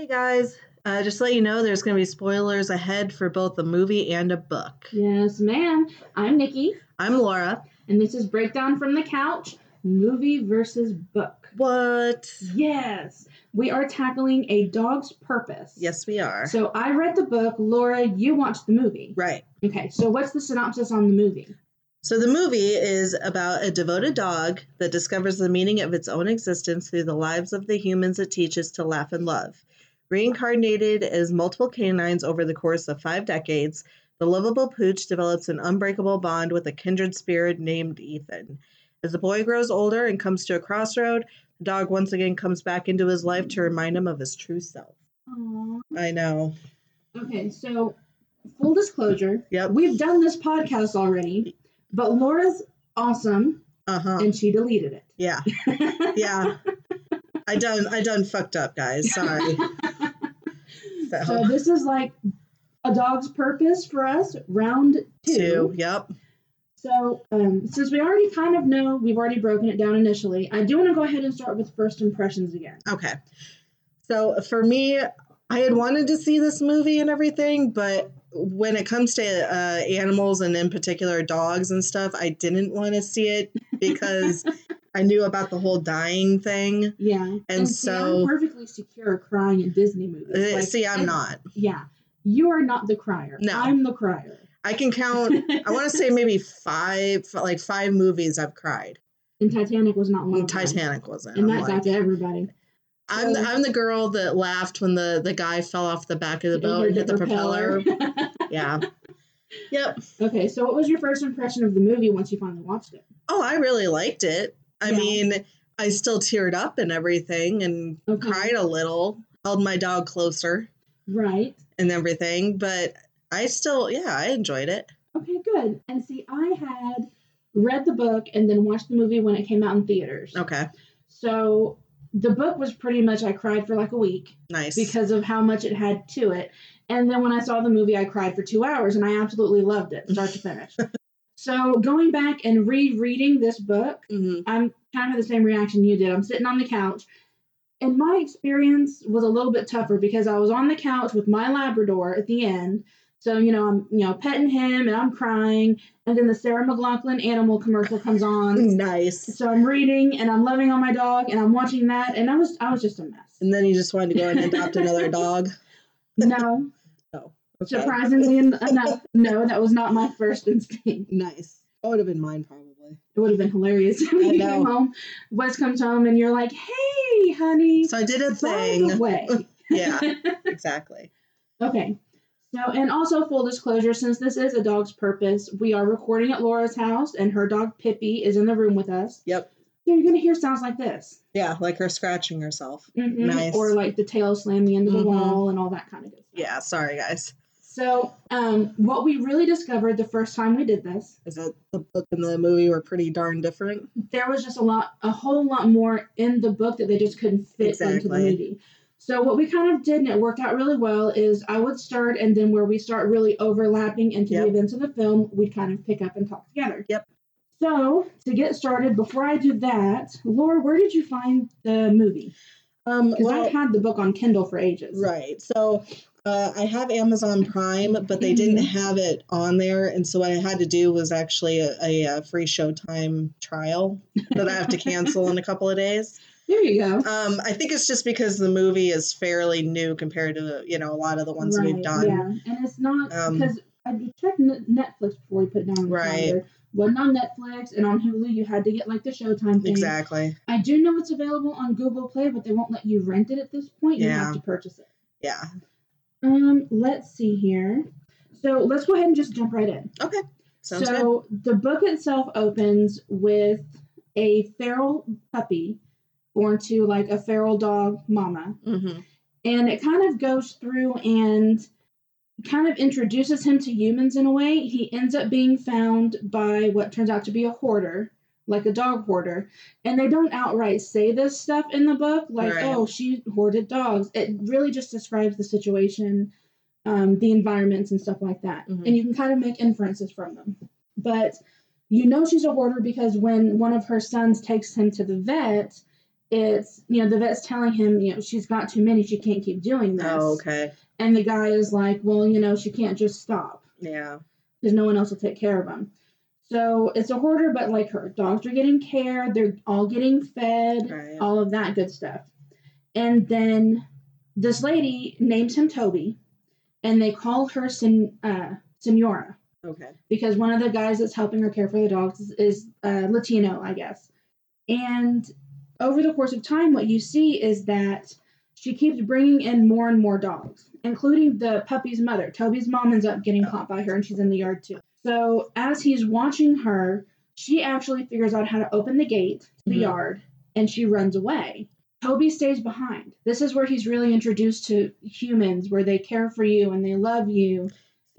Hey guys, uh, just to let you know, there's going to be spoilers ahead for both a movie and a book. Yes, ma'am. I'm Nikki, I'm Laura. and this is Breakdown from the Couch movie versus book. What? Yes, we are tackling A Dog's Purpose. Yes, we are. So I read the book. Laura, you watched the movie. Right. Okay, so what's the synopsis on the movie? So the movie is about a devoted dog that discovers the meaning of its own existence through the lives of the humans it teaches to laugh and love. Reincarnated as multiple canines over the course of five decades, the lovable pooch develops an unbreakable bond with a kindred spirit named Ethan. As the boy grows older and comes to a crossroad, the dog once again comes back into his life to remind him of his true self. Aww. I know. Okay, so full disclosure, Yep. we've done this podcast already, but Laura's awesome, Uh huh. and she deleted it. Yeah. Yeah. I done. I done fucked up, guys. Sorry. So So, this is like a dog's purpose for us, round two. two. Yep. So um, since we already kind of know, we've already broken it down initially. I do want to go ahead and start with first impressions again. Okay. So for me, I had wanted to see this movie and everything, but when it comes to uh, animals and in particular dogs and stuff, I didn't want to see it because I knew about the whole dying thing. Yeah, And see, so- I'm perfectly secure crying in Disney movies. Uh, Like, see, I'm not. Yeah, you are not the crier. No. I'm the crier. I can count. I want to say maybe five, like five movies I've cried. and Titanic was not one. Titanic wasn't. and I'm that's like- to everybody. I'm the, I'm the girl that laughed when the the guy fell off the back of the boat and hit the propeller. Yeah. Yep. okay, so what was your first impression of the movie once you finally watched it? Oh, I really liked it. I Yeah. mean, I still teared up and everything and Okay. cried a little, held my dog closer Right. and everything, but I still, yeah, I enjoyed it. Okay, good. And see, I had read the book and then watched the movie when it came out in theaters. Okay. So the book was pretty much I cried for like a week Nice. because of how much it had to it. And then when I saw the movie, I cried for two hours and I absolutely loved it, start to finish. so going back and rereading this book, Mhm. I'm kind of the same reaction you did. I'm sitting on the couch. And my experience was a little bit tougher because I was on the couch with my Labrador at the end. So, you know, I'm, you know, petting him and I'm crying. And then the Sarah McLachlan animal commercial comes on. Nice. So I'm reading and I'm loving on my dog and I'm watching that and I was I was just a mess. And then you just wanted to go and adopt another dog. No, Okay. surprisingly enough, no, that was not my first instinct. Nice. That would have been mine probably. It would have been hilarious if I you came home, Wes comes home and you're like, "Hey, honey, So I did a thing. way." Yeah, exactly. Okay. So, and also full disclosure, since this is a dog's purpose, we are recording at Laura's house, and her dog Pippi is in the room with us. Yep. So you're gonna hear sounds like this, Yeah, like her scratching herself. Mhm. Nice. or like the tail slamming into the Mhm. wall and all that kind of good stuff. Yeah, sorry guys. So, um, what we really discovered the first time we did this, Is that the book and the movie were pretty darn different? there was just a lot, a whole lot more in the book that they just couldn't fit into the movie. So what we kind of did, and it worked out really well, is I would start, and then where we start really overlapping into Yep. the events of the film, we'd kind of pick up and talk together. Yep. So to get started, before I do that, Laura, where did you find the movie? Um, Because well, I've had the book on Kindle for ages. right. So uh, I have Amazon Prime, but they didn't Mm-hmm. have it on there, and so what I had to do was actually a, a, uh free Showtime trial that I have to cancel in a couple of days. There you go. Um, I think it's just because the movie is fairly new compared to you know a lot of the ones that we've done. Yeah, and it's not Um, because I checked Netflix before we put it down the Right. calendar. Wasn't on Netflix and on Hulu. You had to get like the Showtime thing. Exactly. I do know it's available on Google Play, but they won't let you rent it at this point. You Yeah. have to purchase it. Yeah. Um, let's see here. So let's go ahead and just jump right in. Okay. Sounds so the book itself opens with a feral puppy born to like a feral dog mama. good. hmm and it kind of goes through and kind of introduces him to humans in a way. He ends up being found by what turns out to be a hoarder, like a dog hoarder. And they don't outright say this stuff in the book, like, Right. oh, she hoarded dogs. It really just describes the situation, um, the environments, and stuff like that. Mhm. And you can kind of make inferences from them. But you know she's a hoarder because when one of her sons takes him to the vet, it's you know the vet's telling him you know she's got too many she can't keep doing this Oh, okay. and the guy is like well you know she can't just stop Yeah. because no one else will take care of them so it's a hoarder but like her dogs are getting cared they're all getting fed Right. all of that good stuff and then this lady names him toby and they call her sen- uh, senora Okay. because one of the guys that's helping her care for the dogs is, is uh, Latino, I guess. And over the course of time, what you see is that she keeps bringing in more and more dogs, including the puppy's mother. Toby's mom ends up getting caught by her, and she's in the yard too. So as he's watching her, she actually figures out how to open the gate to the Mhm. yard, and she runs away. Toby stays behind. This is where he's really introduced to humans, where they care for you and they love you,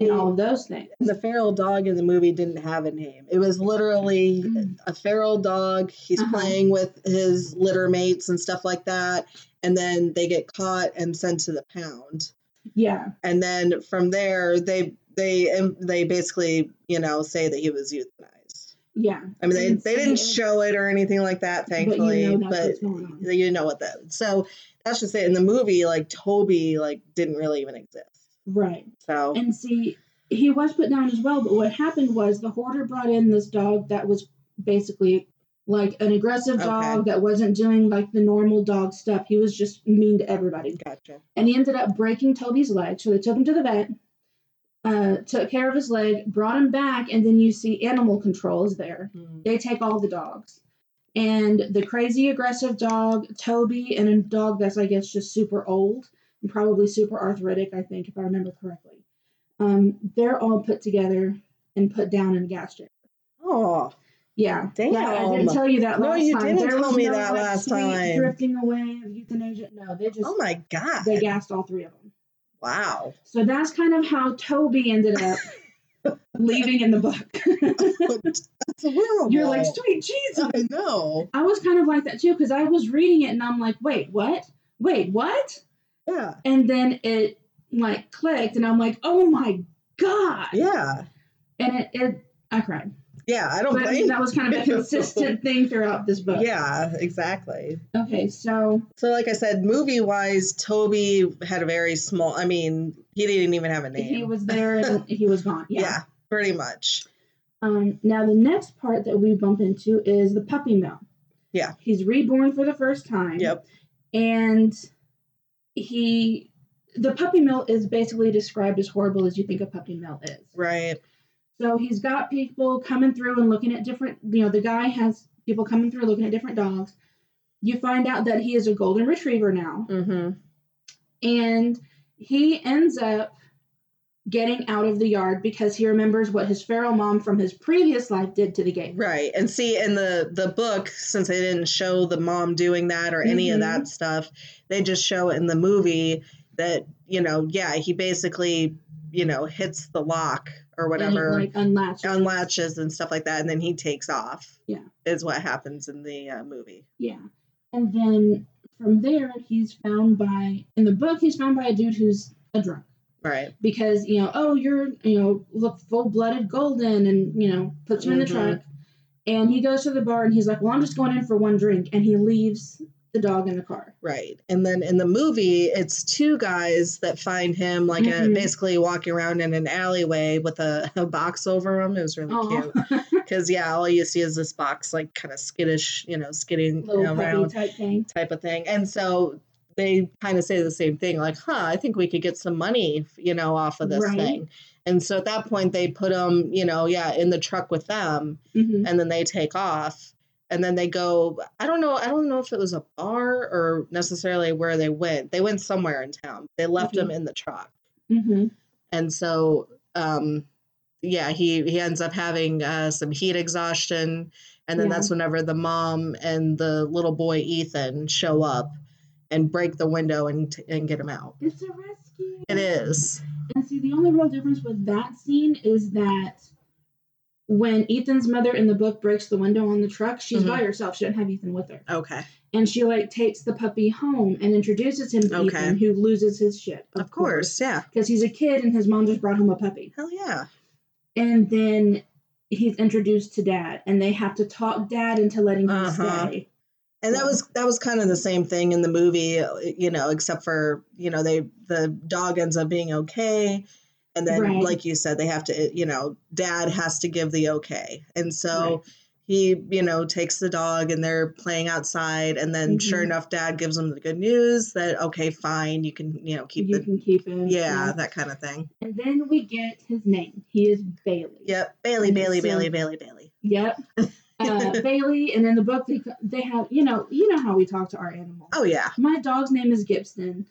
and all of those things. The feral dog in the movie didn't have a name. It was literally a feral dog. He's Uh-huh. playing with his litter mates and stuff like that. And then they get caught and sent to the pound. Yeah. And then from there, they they um, they basically you know say that he was euthanized. Yeah. I mean, they, they didn't show it or anything like that, But you thankfully. know But what's going on. you know what that. So that's just it. In the movie, like Toby, like didn't really even exist. Right. So And see, he was put down as well, but what happened was the hoarder brought in this dog that was basically like an aggressive Okay. dog that wasn't doing like the normal dog stuff. He was just mean to everybody. gotcha. And he ended up breaking Toby's leg. So they took him to the vet, uh, took care of his leg, brought him back, and then you see animal control is there. Hmm. They take all the dogs. And the crazy aggressive dog, Toby, and a dog that's, I guess, just super old and probably super arthritic, I think, if I remember correctly. Um, they're all put together and put down in a gas chamber. Oh, Yeah. Yeah, I didn't tell you that last time. No, you time. didn't There tell me no, that like, last time. Drifting away of euthanasia. No, they just oh my God. they gassed all three of them. Wow. So that's kind of how Toby ended up leaving in the book. That's horrible. You're like, sweet Jesus. I know. I was kind of like that too because I was reading it and I'm like, wait, what? Wait, what? Yeah. And then it like clicked and I'm like, oh my god! Yeah. And it, it I cried. Yeah. I don't But blame that was kind of a consistent thing throughout this book. Yeah, exactly. Okay, so So, like I said, movie wise, Toby had a very small. I mean, he didn't even have a name. he was there and he was gone. yeah. Yeah. pretty much. Um, now the next part that we bump into is the puppy mill. Yeah. He's reborn for the first time. Yep. And he the puppy mill is basically described as horrible as you think a puppy mill is. Right. So he's got people coming through and looking at different, you know, the guy has people coming through looking at different dogs. You find out that he is a golden retriever now, Mm-hmm. and he ends up getting out of the yard because he remembers what his feral mom from his previous life did to the gate. Right. And see, in the the book, since they didn't show the mom doing that or any of Mhm. that stuff, they just show in the movie that you know, yeah, he basically you know hits the lock or And it, whatever. like unlatched. unlatches and stuff like that, and then he takes off. Yeah. is what happens in the uh, movie. Yeah. And then from there, he's found by, in the book, he's found by a dude who's a drunk. Right. Because, you know, oh, you're, you know, look full blooded golden and, you know, puts him in the Mhm. truck. And he goes to the bar and he's like, well, I'm just going in for one drink. And he leaves the dog in the car. Right. And then in the movie, it's two guys that find him like a, Mhm. basically walking around in an alleyway with a, a box over him. It was really cute. Oh, Because, yeah, all you see is this box, like kind of skittish, you know, skidding around type thing. type of thing. And so they kind of say the same thing, like, huh, I think we could get some money, you know, off of this Right. thing. And so at that point, they put him, you know, yeah, in the truck with them. hmm and then they take off and then they go i don't know i don't know if it was a bar or necessarily where they went. They went somewhere in town. They left him in the truck. Hmm and so um yeah he he ends up having uh, some heat exhaustion. And then Yeah. that's whenever the mom and the little boy ethan show up and break the window and and get him out. It's a rescue. it is. And see, the only real difference with that scene is that when Ethan's mother in the book breaks the window on the truck, she's Mhm. by herself. She doesn't have Ethan with her. okay And she like takes the puppy home and introduces him to Okay. Ethan, who loses his shit. of course yeah Because he's a kid and his mom just brought home a puppy. hell yeah And then he's introduced to dad and they have to talk dad into letting him Uh-huh. stay. And that was that was kind of the same thing in the movie, you know, except for you know they the dog ends up being okay, and then Right. like you said, they have to you know dad has to give the okay, and so Right. he you know takes the dog and they're playing outside, and then sure Mhm. enough, dad gives them the good news that okay, fine, you can you know keep it you the can keep him. yeah that kind of thing. And then we get his name. He is Bailey. Yep, Bailey, And Bailey, so- Bailey, Bailey, Bailey. Yep. Uh, Bailey, and in the book they they have you know you know how we talk to our animals. Oh yeah, My dog's name is Gibson.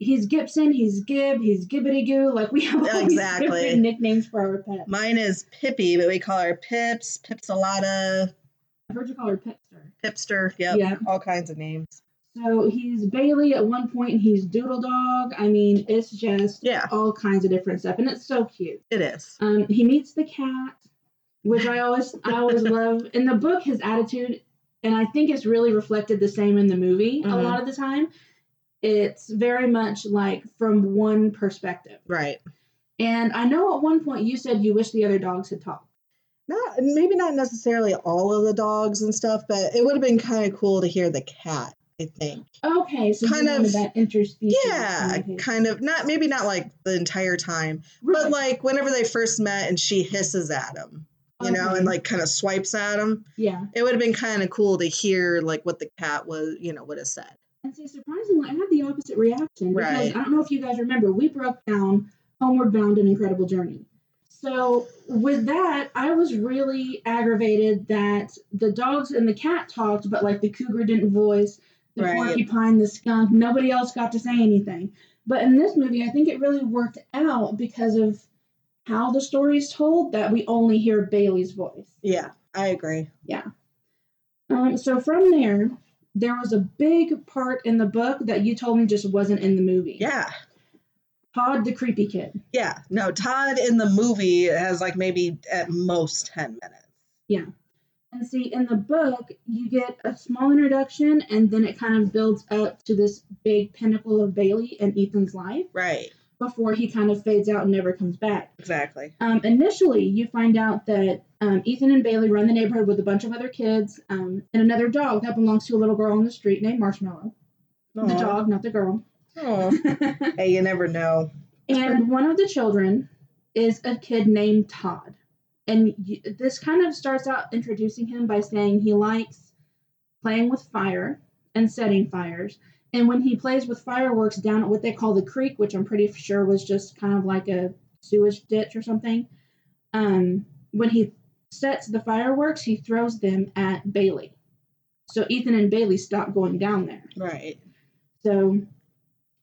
He's Gibson. He's Gib. He's Gibbity Goo. Like we have all these Exactly. different nicknames for our pets. mine is Pippi, but we call her Pips, Pipsalata, I've heard you call her Pipster. Pipster. Yep, Yeah. all kinds of names. So he's Bailey at one point. He's Doodle Dog. I mean, it's just Yeah, all kinds of different stuff, and it's so cute. it is. Um, he meets the cat, which I always I always love. In the book, his attitude, and I think it's really reflected the same in the movie a Mhm. lot of the time. It's very much like from one perspective. Right. And I know at one point you said you wish the other dogs had talked. Not maybe not necessarily all of the dogs and stuff, but it would have been kind of cool to hear the cat. I think. Okay, so Kind of- that interspecies. Yeah, kind of. Not maybe not like the entire time, but like whenever they first met and she hisses at him, you know, and like kind of swipes at him. yeah. It would have been kind of cool to hear like what the cat was, you know, would have said. And see, surprisingly, I had the opposite reaction because Right. I don't know if you guys remember, we broke down Homeward Bound: An Incredible Journey. So with that, I was really aggravated that the dogs and the cat talked, but like the cougar didn't voice, the Right. porcupine, the skunk, nobody else got to say anything. But in this movie, I think it really worked out because of how the story is told that we only hear Bailey's voice. Yeah, I agree. Yeah. Um, so from there, there was a big part in the book that you told me just wasn't in the movie. Yeah. Todd the creepy kid. Yeah. No, Todd in the movie has like maybe at most 10 minutes. Yeah. And see, in the book, you get a small introduction, and then it kind of builds up to this big pinnacle of Bailey and Ethan's life Right. Before he kind of fades out and never comes back. Exactly. Um, initially, you find out that um, Ethan and Bailey run the neighborhood with a bunch of other kids um, and another dog that belongs to a little girl on the street named Marshmallow. The dog, not the girl. Hey, you never know. And one of the children is a kid named Todd. And y- this kind of starts out introducing him by saying he likes playing with fire and setting fires. And when he plays with fireworks down at what they call the creek, which I'm pretty sure was just kind of like a sewage ditch or something, um, when he sets the fireworks, he throws them at Bailey. So Ethan and Bailey stop going down there. Right. So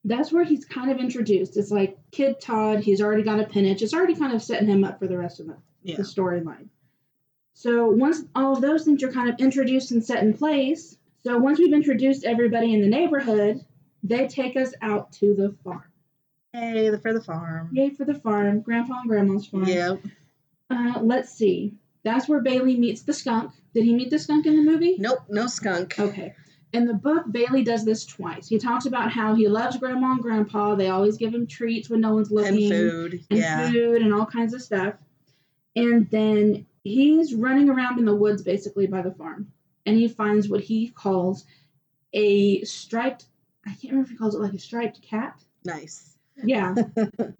that's where he's kind of introduced. It's like Kid Todd, he's already got a pennant. It's already kind of setting him up for the rest of the, Yeah. the storyline. So once all of those things are kind of introduced and set in place, so once we've introduced everybody in the neighborhood, they take us out to the farm. Hey, for the farm. Yay for the farm, Grandpa and Grandma's farm. Yep. Uh, let's see. That's where Bailey meets the skunk. Did he meet the skunk in the movie? Nope, no skunk. Okay. In the book, Bailey does this twice. He talks about how he loves grandma and grandpa. They always give him treats when no one's looking. And food. and yeah. food and all kinds of stuff. And then he's running around in the woods basically by the farm. And he finds what he calls a striped, I can't remember if he calls it like a striped cat. Nice. Yeah.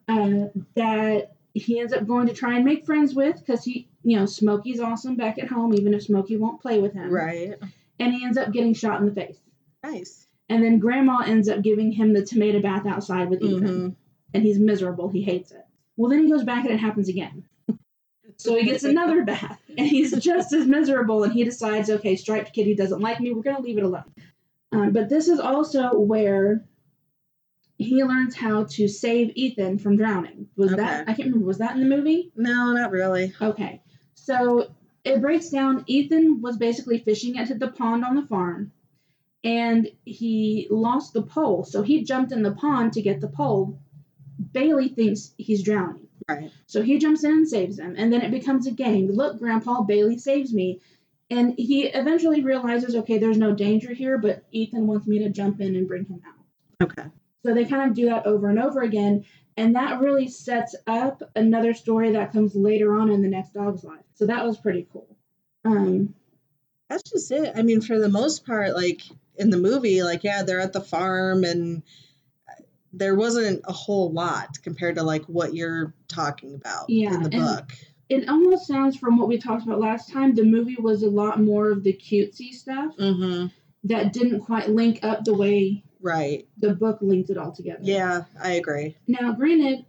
uh, that he ends up going to try and make friends with because he, you know, Smokey's awesome back at home, even if Smokey won't play with him. Right. And he ends up getting shot in the face. Nice. And then grandma ends up giving him the tomato bath outside with Ethan. Mhm. And he's miserable. He hates it. Well, then he goes back and it happens again. So he gets another bath and he's just as miserable. And he decides, okay, striped kitty doesn't like me. We're going to leave it alone. Um, but this is also where he learns how to save Ethan from drowning. Was that, I can't remember, was that in the movie? No, not really. Okay. So it breaks down. Ethan was basically fishing at the pond on the farm and he lost the pole. So he jumped in the pond to get the pole. Bailey thinks he's drowning. Right. So he jumps in and saves him. And then it becomes a game. Look, Grandpa, Bailey saves me. And he eventually realizes, okay, there's no danger here, but Ethan wants me to jump in and bring him out. Okay. So they kind of do that over and over again. And that really sets up another story that comes later on in the next dog's life. So that was pretty cool. Um, That's just it. I mean, for the most part, like in the movie, like yeah, they're at the farm and there wasn't a whole lot compared to like what you're talking about Yeah, in the book. It almost sounds from what we talked about last time, the movie was a lot more of the cutesy stuff Mm-hmm. that didn't quite link up the way Right. the book linked it all together. Yeah, I agree. Now, granted,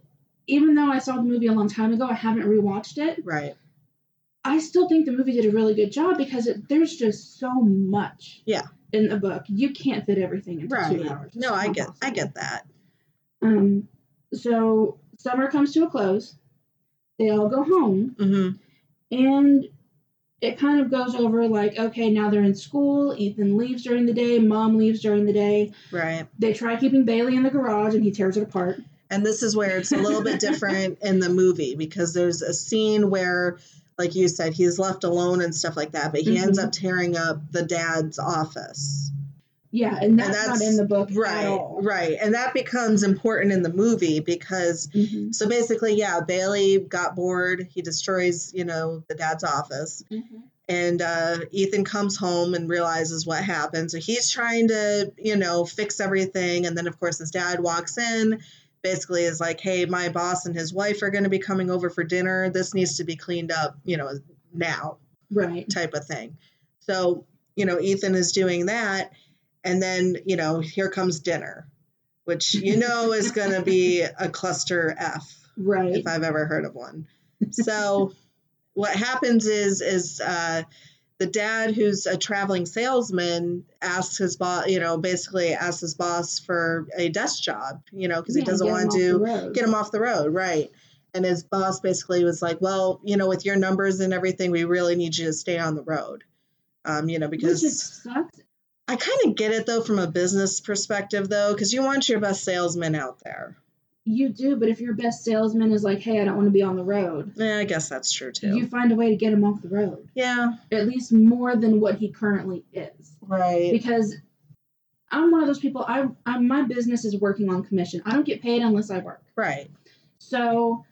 even though I saw the movie a long time ago, I haven't rewatched it. Right. I still think the movie did a really good job because it, there's just so much. Yeah. In the book, you can't fit everything into Right. two hours. It's No, I get I get that. Um, so summer comes to a close. They all go home, Mm-hmm. and it kind of goes over like, okay, now they're in school. Ethan leaves during the day. Mom leaves during the day. Right. They try keeping Bailey in the garage, and he tears it apart. And this is where it's a little bit different in the movie because there's a scene where, like you said, he's left alone and stuff like that, but he ends Mhm. up tearing up the dad's office. Yeah, and that's, that's- not in the book Right, at all. right. And that becomes important in the movie because Mhm. so basically, yeah, Bailey got bored. He destroys, you know, the dad's office. Mhm. And uh, Ethan comes home and realizes what happened. So he's trying to, you know, fix everything. And then, of course, his dad walks in, basically is like, hey, my boss and his wife are going to be coming over for dinner. This needs to be cleaned up, you know, now Right. type of thing. So, you know, Ethan is doing that. And then, you know, here comes dinner, which you know is going to be a cluster F Right. if I've ever heard of one. So, what happens is, is, uh, the dad, who's a traveling salesman, asks his boss, you know, basically asks his boss for a desk job, you know, because he doesn't want to the do road. get him off the road, right? And his boss basically was like, "Well, you know, with your numbers and everything, we really need you to stay on the road." Um, you know, because it sucks. I kind of get it though from a business perspective though, because you want your best salesman out there. You do, but if your best salesman is like, "Hey, I don't want to be on the road," Yeah, I guess that's true too. you find a way to get him off the road, yeah, at least more than what he currently is. right. Because I'm one of those people. I, I my business is working on commission. I don't get paid unless I work. Right. So,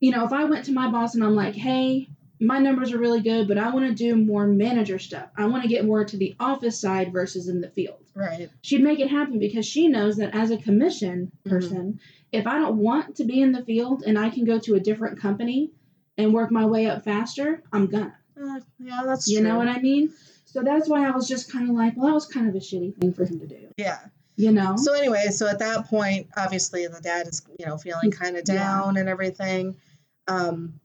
you know, if I went to my boss and I'm like, "Hey, my numbers are really good, but I want to do more manager stuff. I want to get more to the office side versus in the field." Right. she'd make it happen because she knows that as a commission Mhm. person, if I don't want to be in the field and I can go to a different company and work my way up faster, I'm gonna. Uh, yeah, that's You true. know what I mean? So that's why I was just kind of like, well, that was kind of a shitty thing for him to do. Yeah. You know? So anyway, so at that point, obviously the dad is, you know, feeling kind of Yeah. down and everything. Um,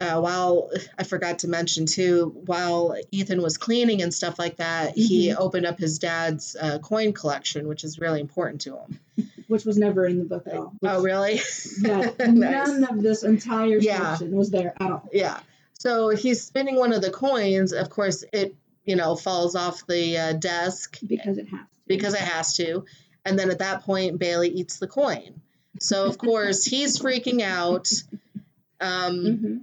uh, while I forgot to mention too, while Ethan was cleaning and stuff like that, he Mm-hmm. opened up his dad's uh, coin collection, which is really important to him. Which was never in the book at all. Oh, really? Yeah, Nice. none of this entire Yeah. section was there at all. Yeah. So he's spinning one of the coins. Of course, it you know falls off the uh, desk Because it has to. because it has to. And then at that point, Bailey eats the coin. So of course he's freaking out. Um, Mhm.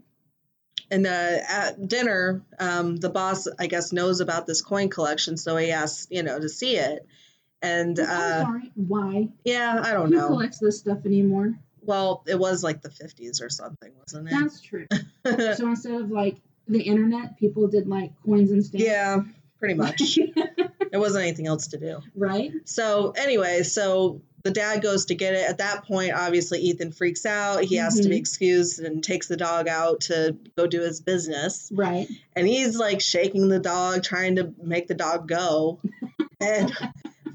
And uh, at dinner, um, the boss, I guess, knows about this coin collection, so he asks, you know, to see it. And uh, sorry. Why? yeah, I don't Who know. collects this stuff anymore? Well, it was like the 50s or something, wasn't it? That's true. so instead of like the internet, people did like coins and stamps. yeah, pretty much. There wasn't anything else to do. right? So anyway, so the dad goes to get it. At that point, obviously Ethan freaks out. He has to be Mhm. excused and takes the dog out to go do his business. Right. And he's like shaking the dog, trying to make the dog go. and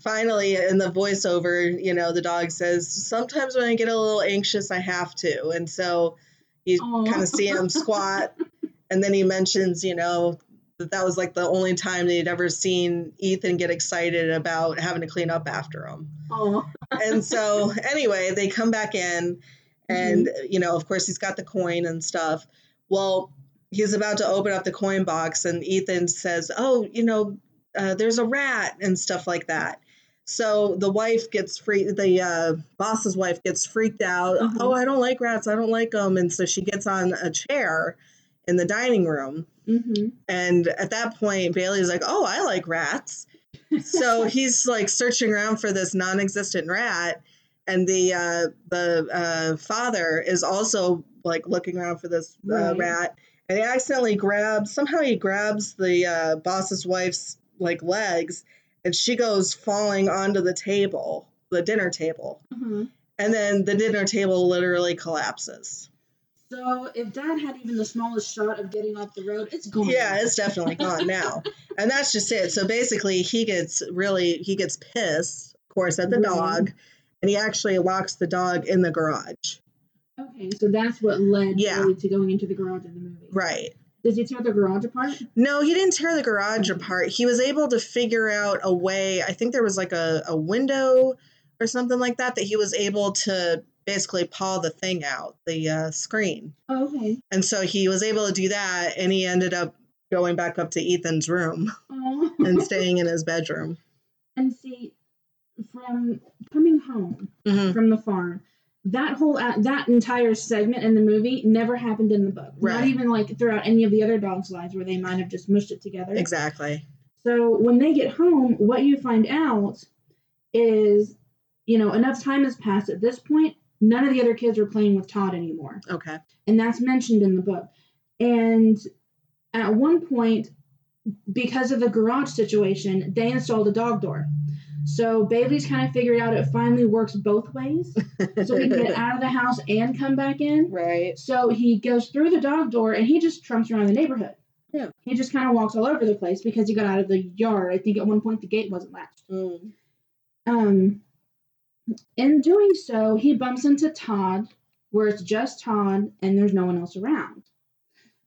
finally, in the voiceover, you know, the dog says, "Sometimes when I get a little anxious, I have to." And so you kind of see him squat, and then he mentions, you know. That that was like the only time he'd ever seen Ethan get excited about having to clean up after him Oh. and so anyway, they come back in, and you know, of course, he's got the coin and stuff. Well, he's about to open up the coin box, and Ethan says, "Oh, you know, uh, there's a rat and stuff like that." So the wife gets free. The uh, boss's wife gets freaked out. Mhm. Oh, I don't like rats. I don't like them. And so she gets on a chair in the dining room. Mm-hmm. And at that point, Bailey's like, "Oh, I like rats." so he's like searching around for this non-existent rat, and the uh, the uh, father is also like looking around for this uh, Right. rat. and he accidentally grabs somehow he grabs the uh, boss's wife's like legs and she goes falling onto the table the dinner table Uh-huh. and then the dinner table literally collapses So if Dad had even the smallest shot of getting off the road, it's gone. yeah it's definitely gone now and that's just it so basically he gets really he gets pissed of course at the Right. dog and he actually locks the dog in the garage Okay, so that's what led Yeah. To going into the garage in the movie. right Did he tear the garage apart? No, he didn't tear the garage apart. He was able to figure out a way. I think there was like a, a window or something like that that he was able to basically paw the thing out, the uh, screen. Oh, okay. And so he was able to do that, and he ended up going back up to Ethan's room Oh. and staying in his bedroom. and see, from coming home Mhm. from the farm, that whole uh, that entire segment in the movie never happened in the book. right. Not even like throughout any of the other dogs' lives where they might have just mushed it together. Exactly. So when they get home, what you find out is, you know, enough time has passed at this point. None of the other kids are playing with Todd anymore. Okay. And that's mentioned in the book. And at one point, because of the garage situation, they installed a dog door. So Bailey's kind of figured out it finally works both ways. So he can get out of the house and come back in. right. So he goes through the dog door and he just trumps around the neighborhood. Yeah. He just kind of walks all over the place because he got out of the yard. I think at one point the gate wasn't latched. Mm. Um, in doing so, he bumps into Todd, where it's just Todd and there's no one else around.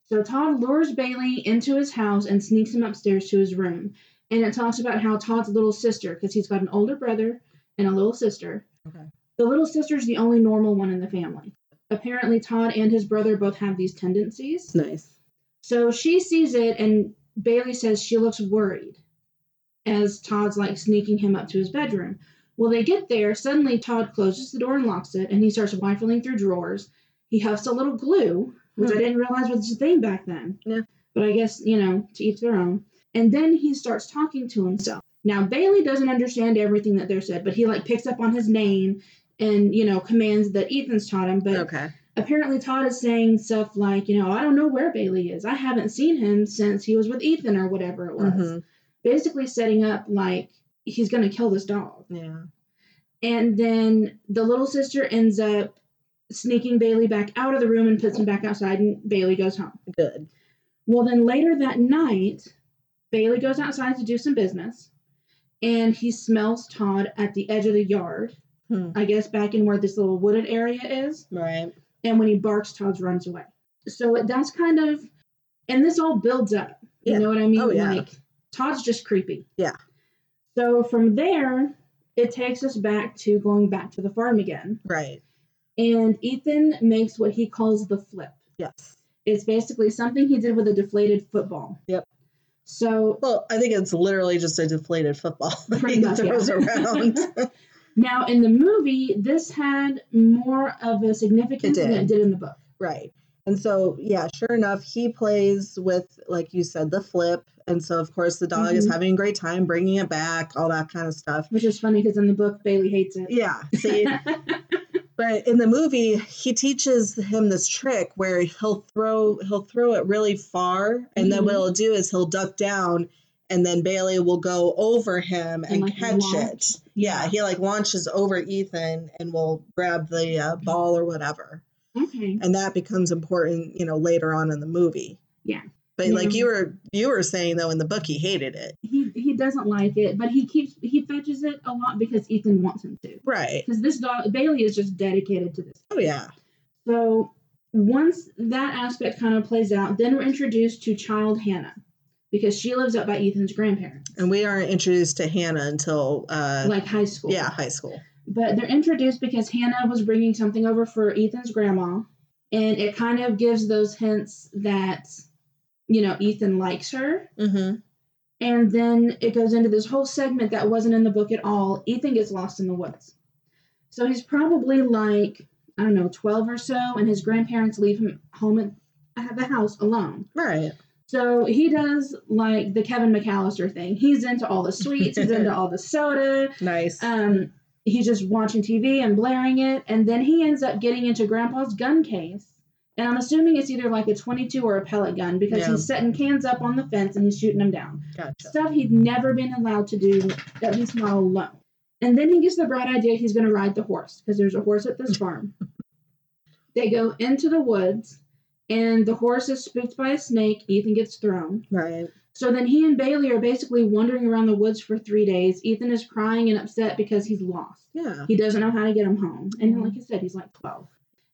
So Todd lures Bailey into his house and sneaks him upstairs to his room. And it talks about how Todd's little sister, because he's got an older brother and a little sister. Okay. The little sister's the only normal one in the family. Apparently, Todd and his brother both have these tendencies. Nice. So she sees it, and Bailey says she looks worried as Todd's like sneaking him up to his bedroom. Well, they get there. Suddenly, Todd closes the door and locks it, and he starts rifling through drawers. He huffs a little glue, which I Hmm. didn't realize was a thing back then. Yeah. But I guess, you know, to each their own. And then he starts talking to himself. Now, Bailey doesn't understand everything that they're said, but he like picks up on his name and, you know, commands that Ethan's taught him. But Okay. apparently Todd is saying stuff like, you know, I don't know where Bailey is. I haven't seen him since he was with Ethan or whatever it was. Mhm. Basically setting up like he's going to kill this dog. Yeah. And then the little sister ends up sneaking Bailey back out of the room and puts him back outside and Bailey goes home. Good. Well, then later that night, Bailey goes outside to do some business and he smells Todd at the edge of the yard. Hmm. I guess back in where this little wooded area is. Right. and when he barks, Todd runs away. So it- that's kind of, and this all builds up. You Yeah. know what I mean? Oh, yeah. Like Todd's just creepy. Yeah. So from there, it takes us back to going back to the farm again, Right. and Ethan makes what he calls the flip. Yes. It's basically something he did with a deflated football. Yep. So Well, I think it's literally just a deflated football that he much, yeah. around. now in the movie, this had more of a significance It than it did in the book. right. And so, yeah, sure enough, he plays with, like you said, the flip. And so, of course, the dog is Mhm. having a great time bringing it back, all that kind of stuff. Which is funny because in the book, Bailey hates it. Yeah. See, but in the movie, he teaches him this trick where he'll throw he'll throw it really far, and then what Mhm. he'll do is he'll duck down, and then Bailey will go over him and, And, like, catch launch. it. Yeah, he like launches over Ethan and will grab the uh, ball or whatever, Okay. and that becomes important, you know, later on in the movie. Yeah. But like you were you were saying though in the book he hated it. he he doesn't like it, but he keeps he fetches it a lot because Ethan wants him to. Right. Because this dog Bailey is just dedicated to this. Oh yeah. So once that aspect kind of plays out, then we're introduced to child Hannah because she lives up by Ethan's grandparents, And we aren't introduced to Hannah until uh like high school. yeah, high school. But they're introduced because Hannah was bringing something over for Ethan's grandma, and it kind of gives those hints that you know Ethan likes her. Mhm. And then it goes into this whole segment that wasn't in the book at all. Ethan gets lost in the woods. So he's probably like, I don't know, 12 or so, and his grandparents leave him home at, at the house alone. Right. So he does like the Kevin McCallister thing. He's into all the sweets, he's into all the soda. Nice. Um, he's just watching TV and blaring it. And then he ends up getting into Grandpa's gun case And I'm assuming it's either like a 22 or a pellet gun because Yeah. he's setting cans up on the fence and he's shooting them down. Gotcha. Stuff he'd never been allowed to do, at least not alone. And then he gets the bright idea he's going to ride the horse because there's a horse at this farm. they go into the woods and the horse is spooked by a snake. Ethan gets thrown. Right. So then he and Bailey are basically wandering around the woods for three days. Ethan is crying and upset because he's lost. Yeah. He doesn't know how to get him home. And like I said, he's like 12.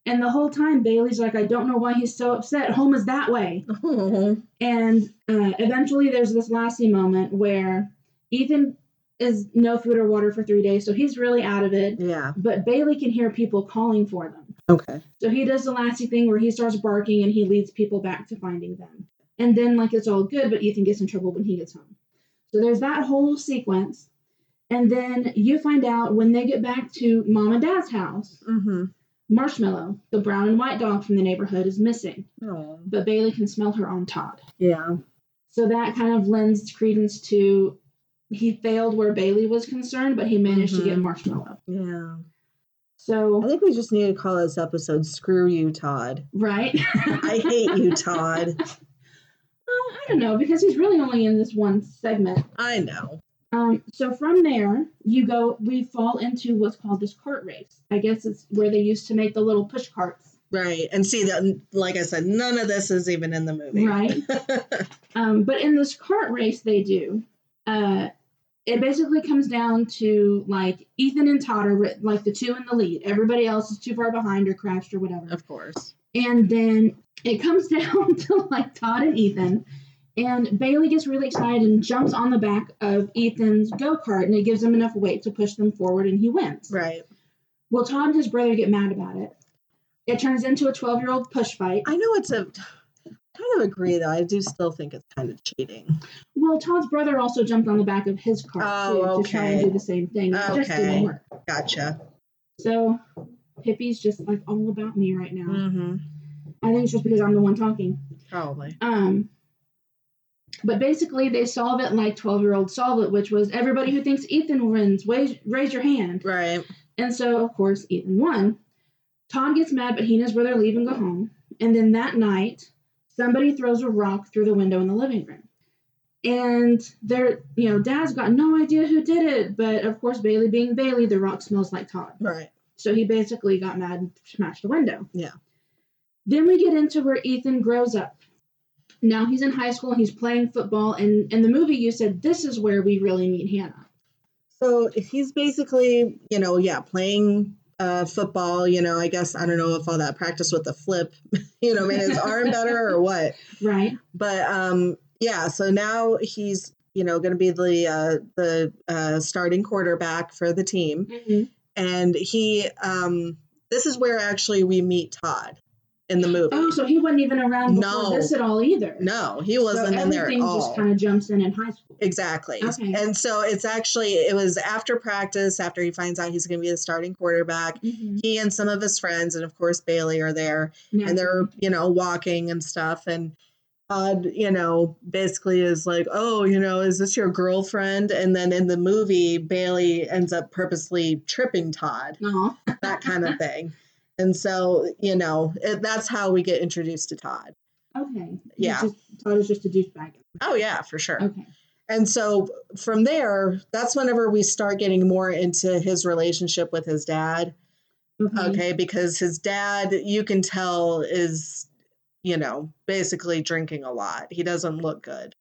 And the whole time, Bailey's like, I don't know why he's so upset. Home is that way. Oh. And uh, eventually, there's this lassie moment where Ethan is no food or water for three days, so he's really out of it. Yeah. But Bailey can hear people calling for them. Okay. So he does the lassie thing where he starts barking and he leads people back to finding them. And then, like, it's all good, but Ethan gets in trouble when he gets home. So there's that whole sequence. And then you find out when they get back to mom and dad's house, Mm-hmm. Marshmallow, the brown and white dog from the neighborhood, is missing. Oh. But Bailey can smell her on Todd. Yeah. So that kind of lends credence to he failed where Bailey was concerned, but he managed to get mm-hmm. Marshmallow. Yeah. So I think we just need to call this episode "Screw You, Todd." right? I hate you, Todd. Well, I don't know because he's really only in this one segment. I know. Um, so from there, you go. We fall into what's called this cart race. I guess it's where they used to make the little push carts, Right. And see that, like I said, none of this is even in the movie. right? um, but in this cart race, they do. Uh, it basically comes down to like Ethan and Todd are like the two in the lead. Everybody else is too far behind or crashed or whatever. of course. And then it comes down to like Todd and Ethan. And Bailey gets really excited and jumps on the back of Ethan's go kart, and it gives him enough weight to push them forward, and he wins. Right. Well, Todd and his brother get mad about it. It turns into a 12 year old push fight. I know it's a kind of agree though. I do still think it's kind of cheating. Well, Todd's brother also jumped on the back of his car Oh, too, to try and do the same thing. It just Okay. didn't work. Gotcha. So, Pippi's just like all about me right now. Mm-hmm. I think it's just because I'm the one talking. Probably. Um, but basically, they solve it like 12 year olds solve it, which was everybody who thinks Ethan wins, raise, raise your hand. Right. And so, of course, Ethan won. Todd gets mad, but he and his brother leave and go home. And then that night, somebody throws a rock through the window in the living room. And their, you know, dad's got no idea who did it. But of course, Bailey being Bailey, the rock smells like Todd. Right. So he basically got mad and smashed the window. Yeah. Then we get into where Ethan grows up. Now he's in high school and he's playing football. And in the movie, you said this is where we really meet Hannah. So he's basically, you know, yeah, playing uh, football. You know, I guess I don't know if all that practice with the flip, you know, made his arm better or what. Right? But um, yeah, so now he's, you know, going to be the uh, the uh, starting quarterback for the team, Mm-hmm. and he, um, this is where actually we meet Todd in the movie. Oh, so he wasn't even around before No. this at all either. no, he wasn't so in there at everything all. just kind of jumps in in high school. Exactly. Okay. And so it's actually it was after practice, after he finds out he's going to be the starting quarterback. Mm-hmm. He and some of his friends, and of course Bailey, are there, and they're you know walking and stuff. And Todd, you know, basically is like, "Oh, you know, is this your girlfriend?" And then in the movie, Bailey ends up purposely tripping Todd, Aw. that kind of thing. And so you know, it, that's how we get introduced to Todd. Okay. Yeah. Just, Todd is just a douchebag. Oh yeah, for sure. Okay. And so from there, that's whenever we start getting more into his relationship with his dad. Okay. Okay. Because his dad, you can tell, is, you know, basically drinking a lot. He doesn't look good,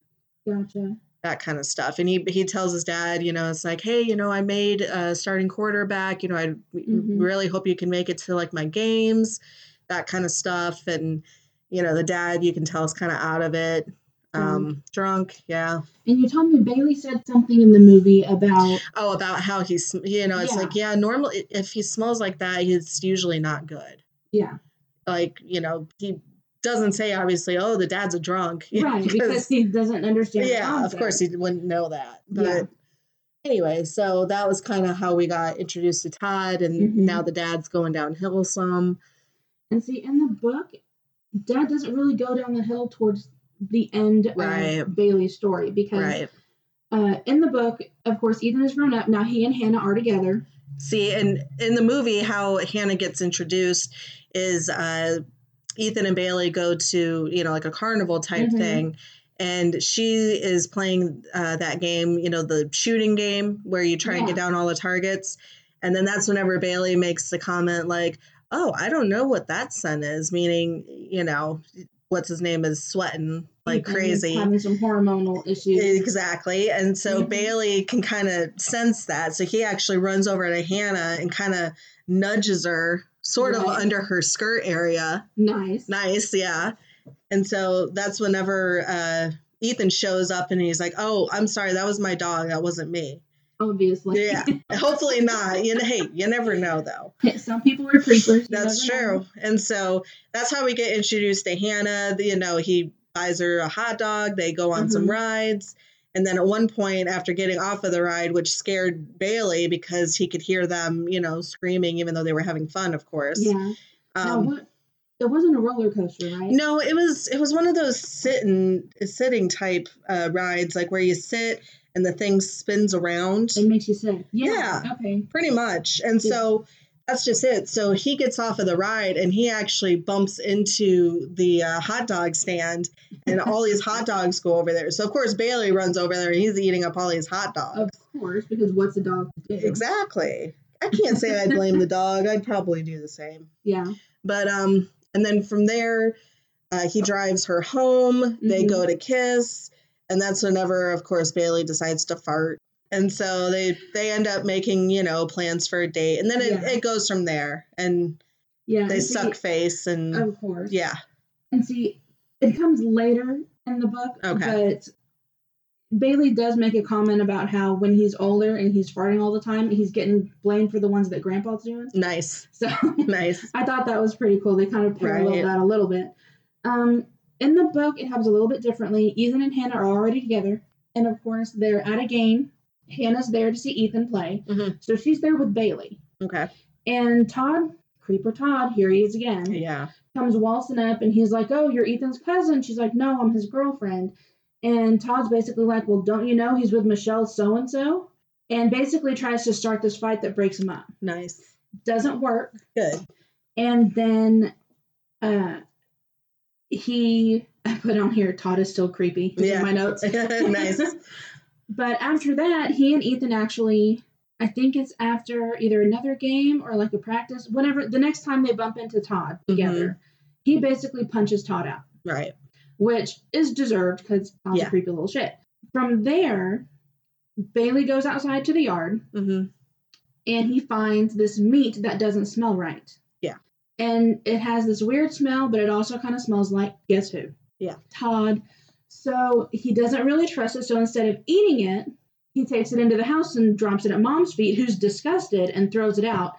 Gotcha. That kind of stuff. And he, he tells his dad, you know, it's like, hey, you know, I made a starting quarterback. You know, I Mhm. really hope you can make it to like my games, that kind of stuff. And, you know, the dad, you can tell, is kind of out of it. Um, drunk, yeah. And you told me Bailey said something in the movie about Oh, about how he's, you know, it's Yeah. like, yeah, normally if he smells like that, he's usually not good. yeah, Like, you know, he doesn't say obviously, oh, the dad's a drunk. you know, right, because he doesn't understand. yeah, of course he wouldn't know that. But Yeah. anyway, so that was kind of how we got introduced to Todd, and Mhm. now the dad's going downhill some. And see, in the book, Dad doesn't really go down the hill towards the end Right. of Bailey's story because Right. uh, in the book, of course, Ethan has grown up. Now he and Hannah are together. See, and in the movie, how Hannah gets introduced is uh, Ethan and Bailey go to, you know, like a carnival type Mhm. thing. And she is playing uh, that game, you know, the shooting game where you try and get down all the targets. And then that's whenever Bailey makes the comment, like, oh, I don't know what that son is, meaning, you know, what's his name is sweating like crazy. having some hormonal issues. Exactly. And so Mhm. Bailey can kind of sense that. So he actually runs over to Hannah and kind of nudges her sort of under her skirt area. nice. Nice, yeah. And so that's whenever uh, Ethan shows up and he's like, "Oh, I'm sorry, that was my dog. That wasn't me." Obviously. Yeah. Hopefully not. You know, hey, you never know though. Some people are creepers. That's true. know. And so that's how we get introduced to Hannah. You know, he buys her a hot dog. They go on some Mhm. rides. And then at one point, after getting off of the ride, which scared Bailey because he could hear them, you know, screaming, even though they were having fun, of course. Yeah. Um, what? It wasn't a roller coaster, right? no, it was it was one of those sitting sitting type uh, rides, like where you sit and the thing spins around. It makes you sick. Yeah. Yeah. Okay. pretty much. And Yeah. so that's just it. So he gets off of the ride and he actually bumps into the uh, hot dog stand, and all these hot dogs go over there. So of course Bailey runs over there and he's eating up all these hot dogs. Of course, because what's a dog to do? Exactly. I can't say I blame the dog. I'd probably do the same. Yeah. But um, and then from there, uh, he drives her home. They Mhm. go to kiss, and that's whenever, of course, Bailey decides to fart. And so they they end up making you know plans for a date, and then it, Yeah. it goes from there. And Yeah. they and see- suck face, and Of course. yeah, And see, it comes later in the book. Okay. But Bailey does make a comment about how when he's older and he's farting all the time, he's getting blamed for the ones that Grandpa's doing. nice, So nice. I thought that was pretty cool. They kind of parallel Right. that a little bit. Um, in the book, it happens a little bit differently. Ethan and Hannah are already together, and of course, they're at a game. Hannah's there to see Ethan play, Mhm. so she's there with Bailey. Okay, And Todd, Creeper Todd, here he is again, yeah, comes waltzing up, and he's like, "Oh, you're Ethan's cousin." She's like, "No, I'm his girlfriend." And Todd's basically like, "Well, don't you know he's with Michelle so and so?" And basically tries to start this fight that breaks him up. nice, Doesn't work. good. and then uh he I put on here Todd is still creepy Yeah. my notes nice. but after that he and Ethan actually I think it's after either another game or like a practice whenever the next time they bump into Todd together he basically punches Todd out Right. which is deserved because Todd's Yeah. a creepy little shit from there Bailey goes outside to the yard hmm and he finds this meat that doesn't smell right. Yeah. And it has this weird smell, but it also kind of smells like guess who? Yeah. Todd. So he doesn't really trust it. So instead of eating it, he takes it into the house and drops it at mom's feet, who's disgusted and throws it out.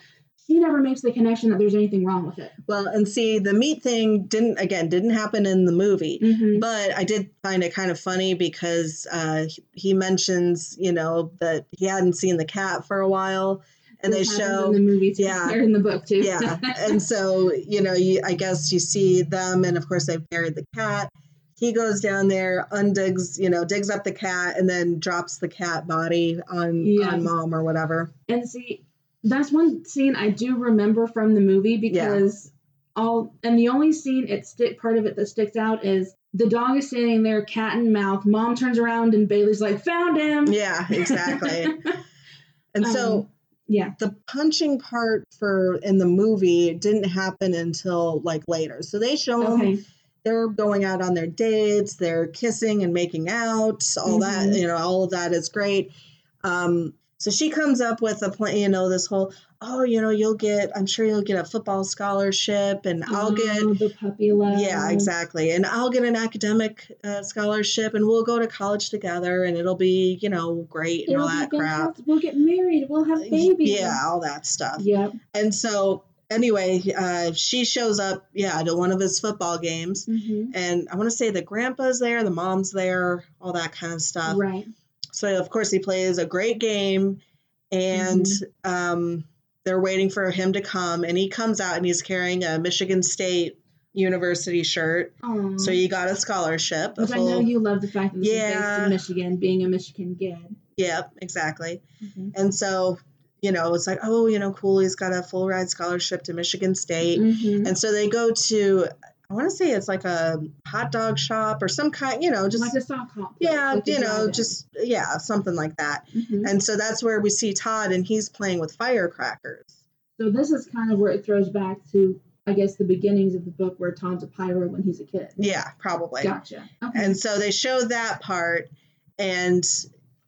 She never makes the connection that there's anything wrong with it. Well, and see, the meat thing didn't again didn't happen in the movie. Mm-hmm. But I did find it kind of funny because uh, he- mentions, you know, that he hadn't seen the cat for a while, and they show, in the movie too, yeah. or in the book too. yeah, and so you know, you, I guess you see them, and of course they've buried the cat. He goes down there, undigs, you know, digs up the cat, and then drops the cat body on Yeah. on mom or whatever. And see, that's one scene I do remember from the movie because all and the only scene it stick part of it that sticks out is the dog is standing there, cat in mouth. Mom turns around and Bailey's like, "Found him." Yeah, exactly. and so Um, yeah, the punching part for in the movie didn't happen until like later. So they show okay, they're going out on their dates, they're kissing and making out, all that, Mhm. you know, all of that is great. Um, so she comes up with a plan, you know, this whole, oh, you know, you'll get, I'm sure you'll get a football scholarship and I'll get, Oh, the puppy love. yeah, exactly. And I'll get an academic uh, scholarship and we'll go to college together and it'll be, you know, great and It'll all that crap. We'll get married. We'll have babies. Yeah, all that stuff. Yep. And so, anyway, uh, she shows up, yeah, to one of his football games. hmm And I want to say the grandpa's there, the mom's there, all that kind of stuff. Right. So, of course, he plays a great game. And Mm-hmm. um, they're waiting for him to come. And he comes out and he's carrying a Michigan State University shirt. Aww. So, he got a scholarship. Which I know you love the fact that this is based Yeah. in Michigan, being a Michigan kid. yep, exactly. Mhm. And so, you know, it's like, oh, you know, cool. He's got a full ride scholarship to Michigan State. Mhm. And so they go to, I want to say it's like a hot dog shop or some kind, you know, just like a sock hop. yeah, you know, just yeah, something like that. Mhm. And so that's where we see Todd, and he's playing with firecrackers. So this is kind of where it throws back to, I guess, the beginnings of the book where Tom's a pyro when he's a kid. Yeah, probably. Gotcha. Okay. And so they show that part, and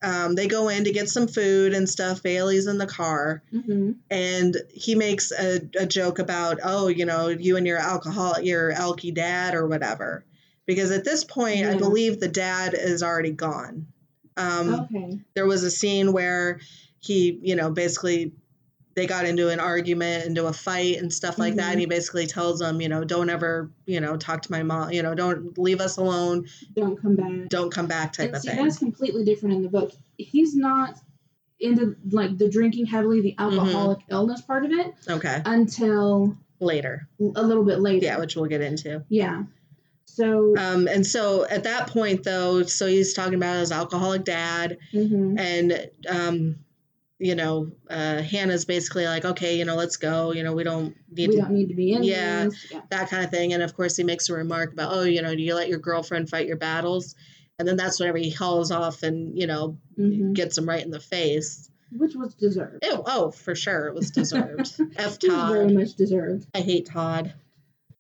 um, they go in to get some food and stuff. Bailey's in the car, hmm and he makes a, a joke about, oh, you know, you and your alcohol, your alky dad or whatever. Because at this point, I believe the dad is already gone. Um, Okay. There was a scene where he, you know, basically they got into an argument, into a fight and stuff like that. Mhm. And he basically tells them, you know, don't ever, you know, talk to my mom, you know, don't leave us alone, Don't come back. don't come back type and of see, thing. that's completely different in the book. He's not into like the drinking heavily, the Mm-hmm. alcoholic illness part of it Okay. until Later. a little bit later. Yeah, which we'll get into. Yeah. So. Um, and so at that point, though, so he's talking about his alcoholic dad, mhm. and um, you know, uh, Hannah's basically like, okay, you know, let's go. You know, we don't need We to don't need to be in Yeah. this. Yeah. that kind of thing. And of course, he makes a remark about, oh, you know, do you let your girlfriend fight your battles? And then that's whenever he hauls off and you know Mhm. gets him right in the face. Which was deserved. Ew, oh, for sure, it was deserved. F Todd, very much deserved. I hate Todd.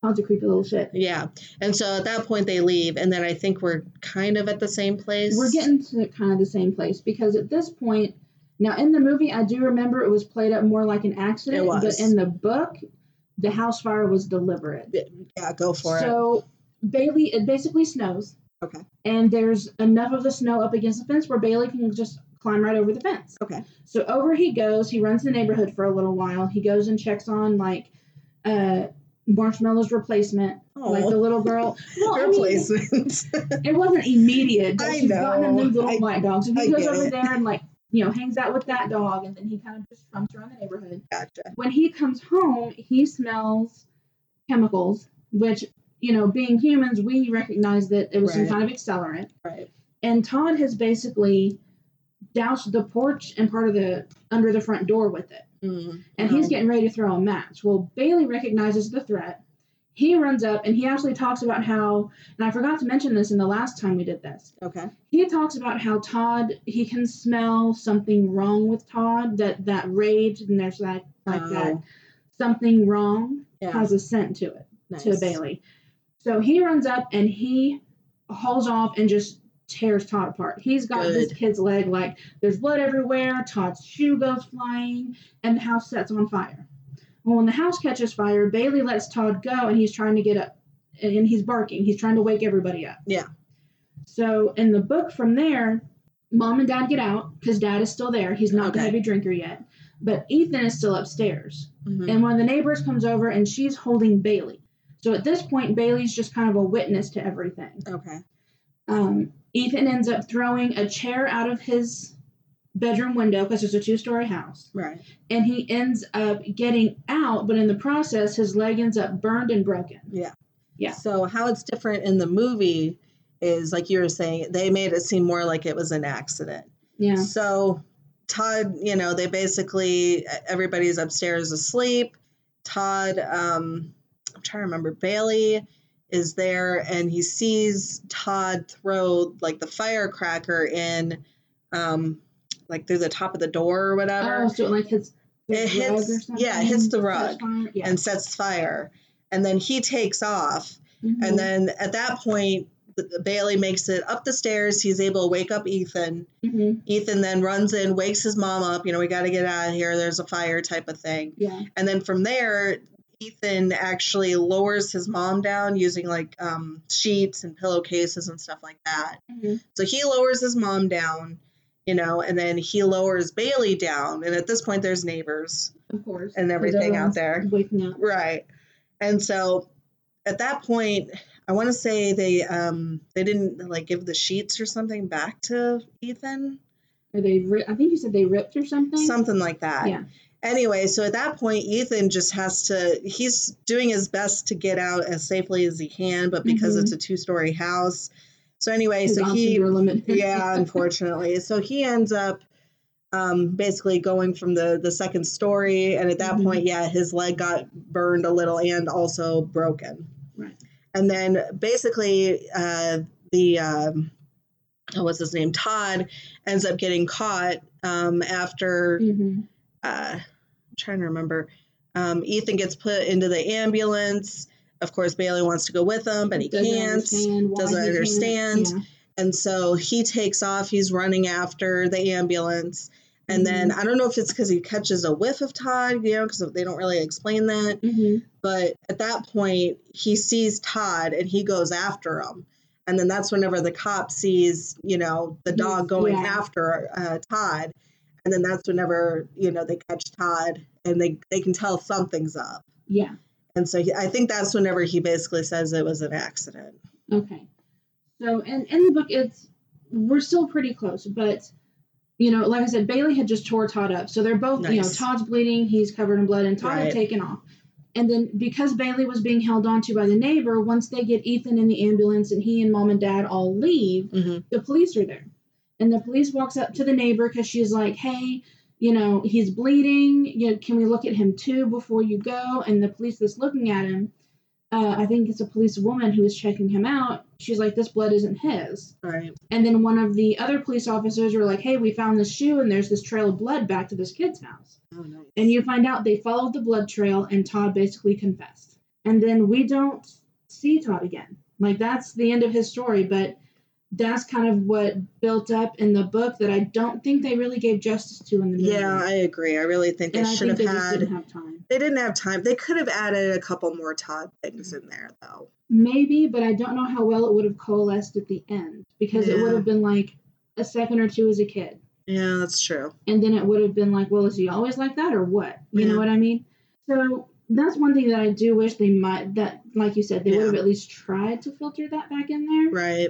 Todd's a creepy little shit. Yeah. And so at that point they leave, and then I think we're kind of at the same place. We're getting to kind of the same place because at this point, now in the movie, I do remember it was played up more like an accident, It was. but in the book, the house fire was deliberate. yeah, go for it. so Bailey, it basically snows, Okay. and there's enough of the snow up against the fence where Bailey can just climb right over the fence. Okay. So over he goes. He runs the neighborhood for a little while. He goes and checks on like uh, Marshmallow's replacement, like the little girl. Well, I mean, replacement. it wasn't immediate, but I she's gotten a know. new little I- white dog. So I he goes over it. there and like you know hangs out with that dog, and then he kind of just trumps around the neighborhood. gotcha. When he comes home, he smells chemicals, which you know, being humans, we recognize that it was some kind of accelerant. Right. And Todd has basically doused the porch and part of the under the front door with it. Mm, And he's getting ready to throw a match. Well, Bailey recognizes the threat. He runs up and he actually talks about how, and I forgot to mention this in the last time we did this. okay. He talks about how Todd, he can smell something wrong with Todd, that that rage, and there's like, like that Oh, something wrong yeah. has a scent to it, to nice. Bailey. So he runs up and he hauls off and just tears Todd apart. He's got this kid's leg like there's blood everywhere. Todd's shoe goes flying, and the house sets on fire. Well, when the house catches fire, Bailey lets Todd go, and he's trying to get up, and he's barking. He's trying to wake everybody up. Yeah. So in the book, from there, mom and dad get out because dad is still there. He's not Okay. heavy drinker yet, but Ethan is still upstairs. Mhm. And one of the neighbors comes over, and she's holding Bailey. So at this point, Bailey's just kind of a witness to everything. Okay. Um, Ethan ends up throwing a chair out of his bedroom window because it's a two story house. Right. And he ends up getting out, but in the process, his leg ends up burned and broken. Yeah. Yeah. So how it's different in the movie is like you were saying, they made it seem more like it was an accident. Yeah. So Todd, you know, they basically everybody's upstairs asleep. Todd, um, I'm trying to remember, Bailey is there and he sees Todd throw like the firecracker in um like through the top of the door or whatever Oh, so it like hits the It rug hits- yeah, it hits the rug? Yeah. and sets fire. And then he takes off Mhm. and then at that point, Bailey makes it up the stairs. He's able to wake up Ethan. Mhm. Ethan then runs in, wakes his mom up. You know, we got to get out of here. There's a fire type of thing. Yeah. And then from there, Ethan actually lowers his mom down using like um, sheets and pillowcases and stuff like that. Mhm. So he lowers his mom down, you know, and then he lowers Bailey down. And at this point, there's neighbors Of course. and everything out there. Waking up. Right. And so at that point, I want to say they um they didn't like give the sheets or something back to Ethan, Or they, ri- I think you said they ripped or something. something like that. Yeah. Anyway, so at that point, Ethan just has to, he's doing his best to get out as safely as he can, but because Mhm. it's a two story house. So, anyway, so he, yeah, unfortunately. So he ends up um, basically going from the, the second story. And at that Mhm. point, yeah, his leg got burned a little and also broken. Right. and then basically uh, the um, oh, what's his name Todd ends up getting caught um, after hmm uh, I'm trying to remember. Um, Ethan gets put into the ambulance. Of course, Bailey wants to go with him, but he Doesn't can't. understand doesn't he can't. understand. Yeah. And so he takes off. He's running after the ambulance. And then Mm-hmm. I don't know if it's because he catches a whiff of Todd, you know, because they don't really explain that. Mhm. But at that point, he sees Todd and he goes after him. And then that's whenever the cop sees, you know, the dog going yeah. after uh, Todd. And then that's whenever, you know, they catch Todd and they, they can tell something's up. Yeah. And so he, I think that's whenever he basically says it was an accident. Okay. So, and in the book, it's we're still pretty close, but you know, like I said, Bailey had just tore Todd up, so they're both, you know, Todd's bleeding, he's covered in blood, and Todd Right. had taken off. And then because Bailey was being held onto by the neighbor, once they get Ethan in the ambulance and he and mom and dad all leave, Mm-hmm. the police are there. And the police walks up to the neighbor because she's like, hey, you know, he's bleeding. You know, can we look at him too before you go? And the police that's looking at him, uh, I think it's a police woman who is checking him out. She's like, this blood isn't his. Right. And then one of the other police officers were like, hey, we found this shoe and there's this trail of blood back to this kid's house. Oh, nice. And you find out they followed the blood trail and Todd basically confessed. And then we don't see Todd again. Like that's the end of his story, but that's kind of what built up in the book that I don't think they really gave justice to in the movie. Yeah, I agree. I really think they and I should think have they had. didn't have time. They didn't have time. They could have added a couple more Todd things in there, though. Maybe, but I don't know how well it would have coalesced at the end because it would have been like a second or two as a kid. Yeah, that's true. and then it would have been like, well, is he always like that or what? You Yeah. know what I mean? So that's one thing that I do wish they might that, like you said, they would have at least tried to filter that back in there. Right.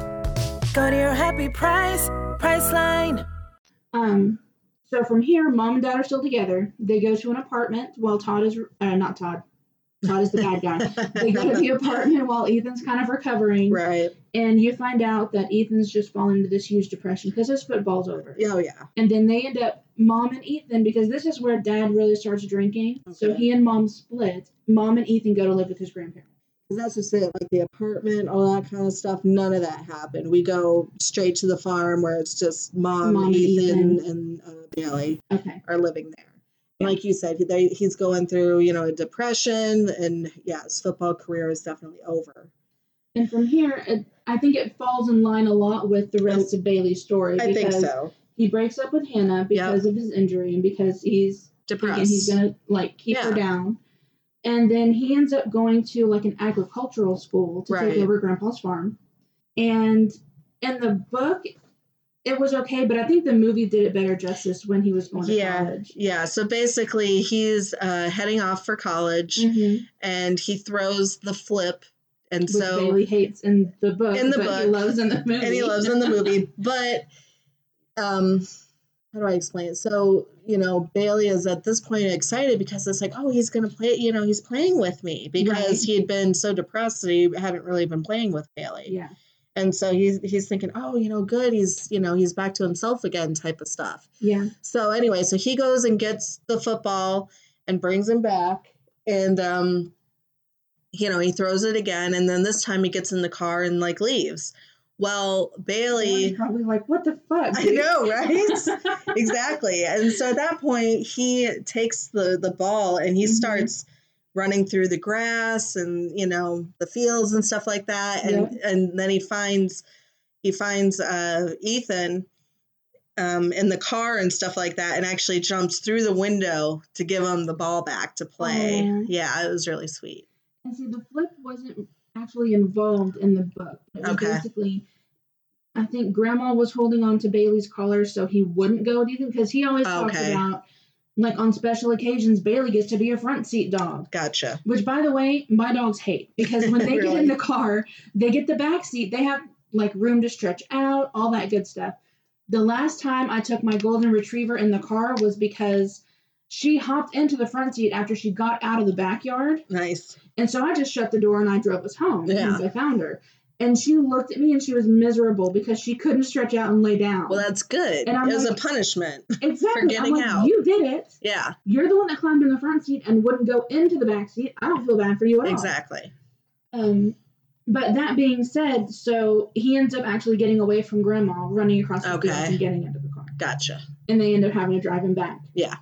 Go to your happy price, Priceline. um, so from here, mom and dad are still together. They go to an apartment while Todd is uh, not Todd. Todd is the bad guy. They go to the apartment while Ethan's kind of recovering, right. and you find out that Ethan's just fallen into this huge depression because his football's over. Oh, yeah. And then they end up, mom and Ethan, because this is where dad really starts drinking. Okay. So he and mom split. Mom and Ethan go to live with his grandparents. That's just it. Like the apartment, all that kind of stuff. None of that happened. We go straight to the farm where it's just mom, Mom Ethan, Ethan. and uh, Bailey Okay. are living there. Yeah. Like you said, they, he's going through, you know, a depression, and yeah, his football career is definitely over. And from here, it, I think it falls in line a lot with the rest of Bailey's story. I think so. He breaks up with Hannah because of his injury and because he's Depressed. he's gonna like keep her down. And then he ends up going to like an agricultural school to Right. take over Grandpa's farm. And in the book, it was okay, but I think the movie did it better justice when he was going to yeah, college. yeah. So basically, he's uh, heading off for college, Mhm. and he throws the flip, and Which so Bailey hates in the book, In the but he book. loves in the movie. and he loves in the movie. But um, how do I explain it? So you know, Bailey is at this point excited because it's like, oh, he's gonna play. You know, he's playing with me because Right. he had been so depressed that he hadn't really been playing with Bailey. yeah. And so he's he's thinking, oh, you know, good. He's you know he's back to himself again, type of stuff. Yeah. So anyway, so he goes and gets the football and brings him back, and um, you know, he throws it again, and then this time he gets in the car and like leaves. Well, Bailey, probably like, what the fuck? I know, right? exactly. And so at that point, he takes the the ball and he Mhm. starts running through the grass and you know the fields and stuff like that. And and then he finds he finds uh, Ethan um, in the car and stuff like that, and actually jumps through the window to give him the ball back to play. Yeah, it was really sweet. And see, the flip wasn't actually involved in the book. It was Okay. basically, I think Grandma was holding on to Bailey's collar so he wouldn't go because he always talks about like on special occasions, Bailey gets to be a front seat dog. Gotcha. Which, by the way, my dogs hate because when they get in the car, they get the back seat. They have like room to stretch out, all that good stuff. The last time I took my golden retriever in the car was because she hopped into the front seat after she got out of the backyard. Nice. And so I just shut the door and I drove us home Yeah. once I found her. And she looked at me and she was miserable because she couldn't stretch out and lay down. Well, that's good. And I'm it was like- a punishment. exactly. I'm getting like, out. You did it. yeah, You're the one that climbed in the front seat and wouldn't go into the back seat. I don't feel bad for you at all. exactly. Um, but that being said, so he ends up actually getting away from grandma, running across the Okay. fields and getting into the car, Gotcha. and they end up having to drive him back. Yeah.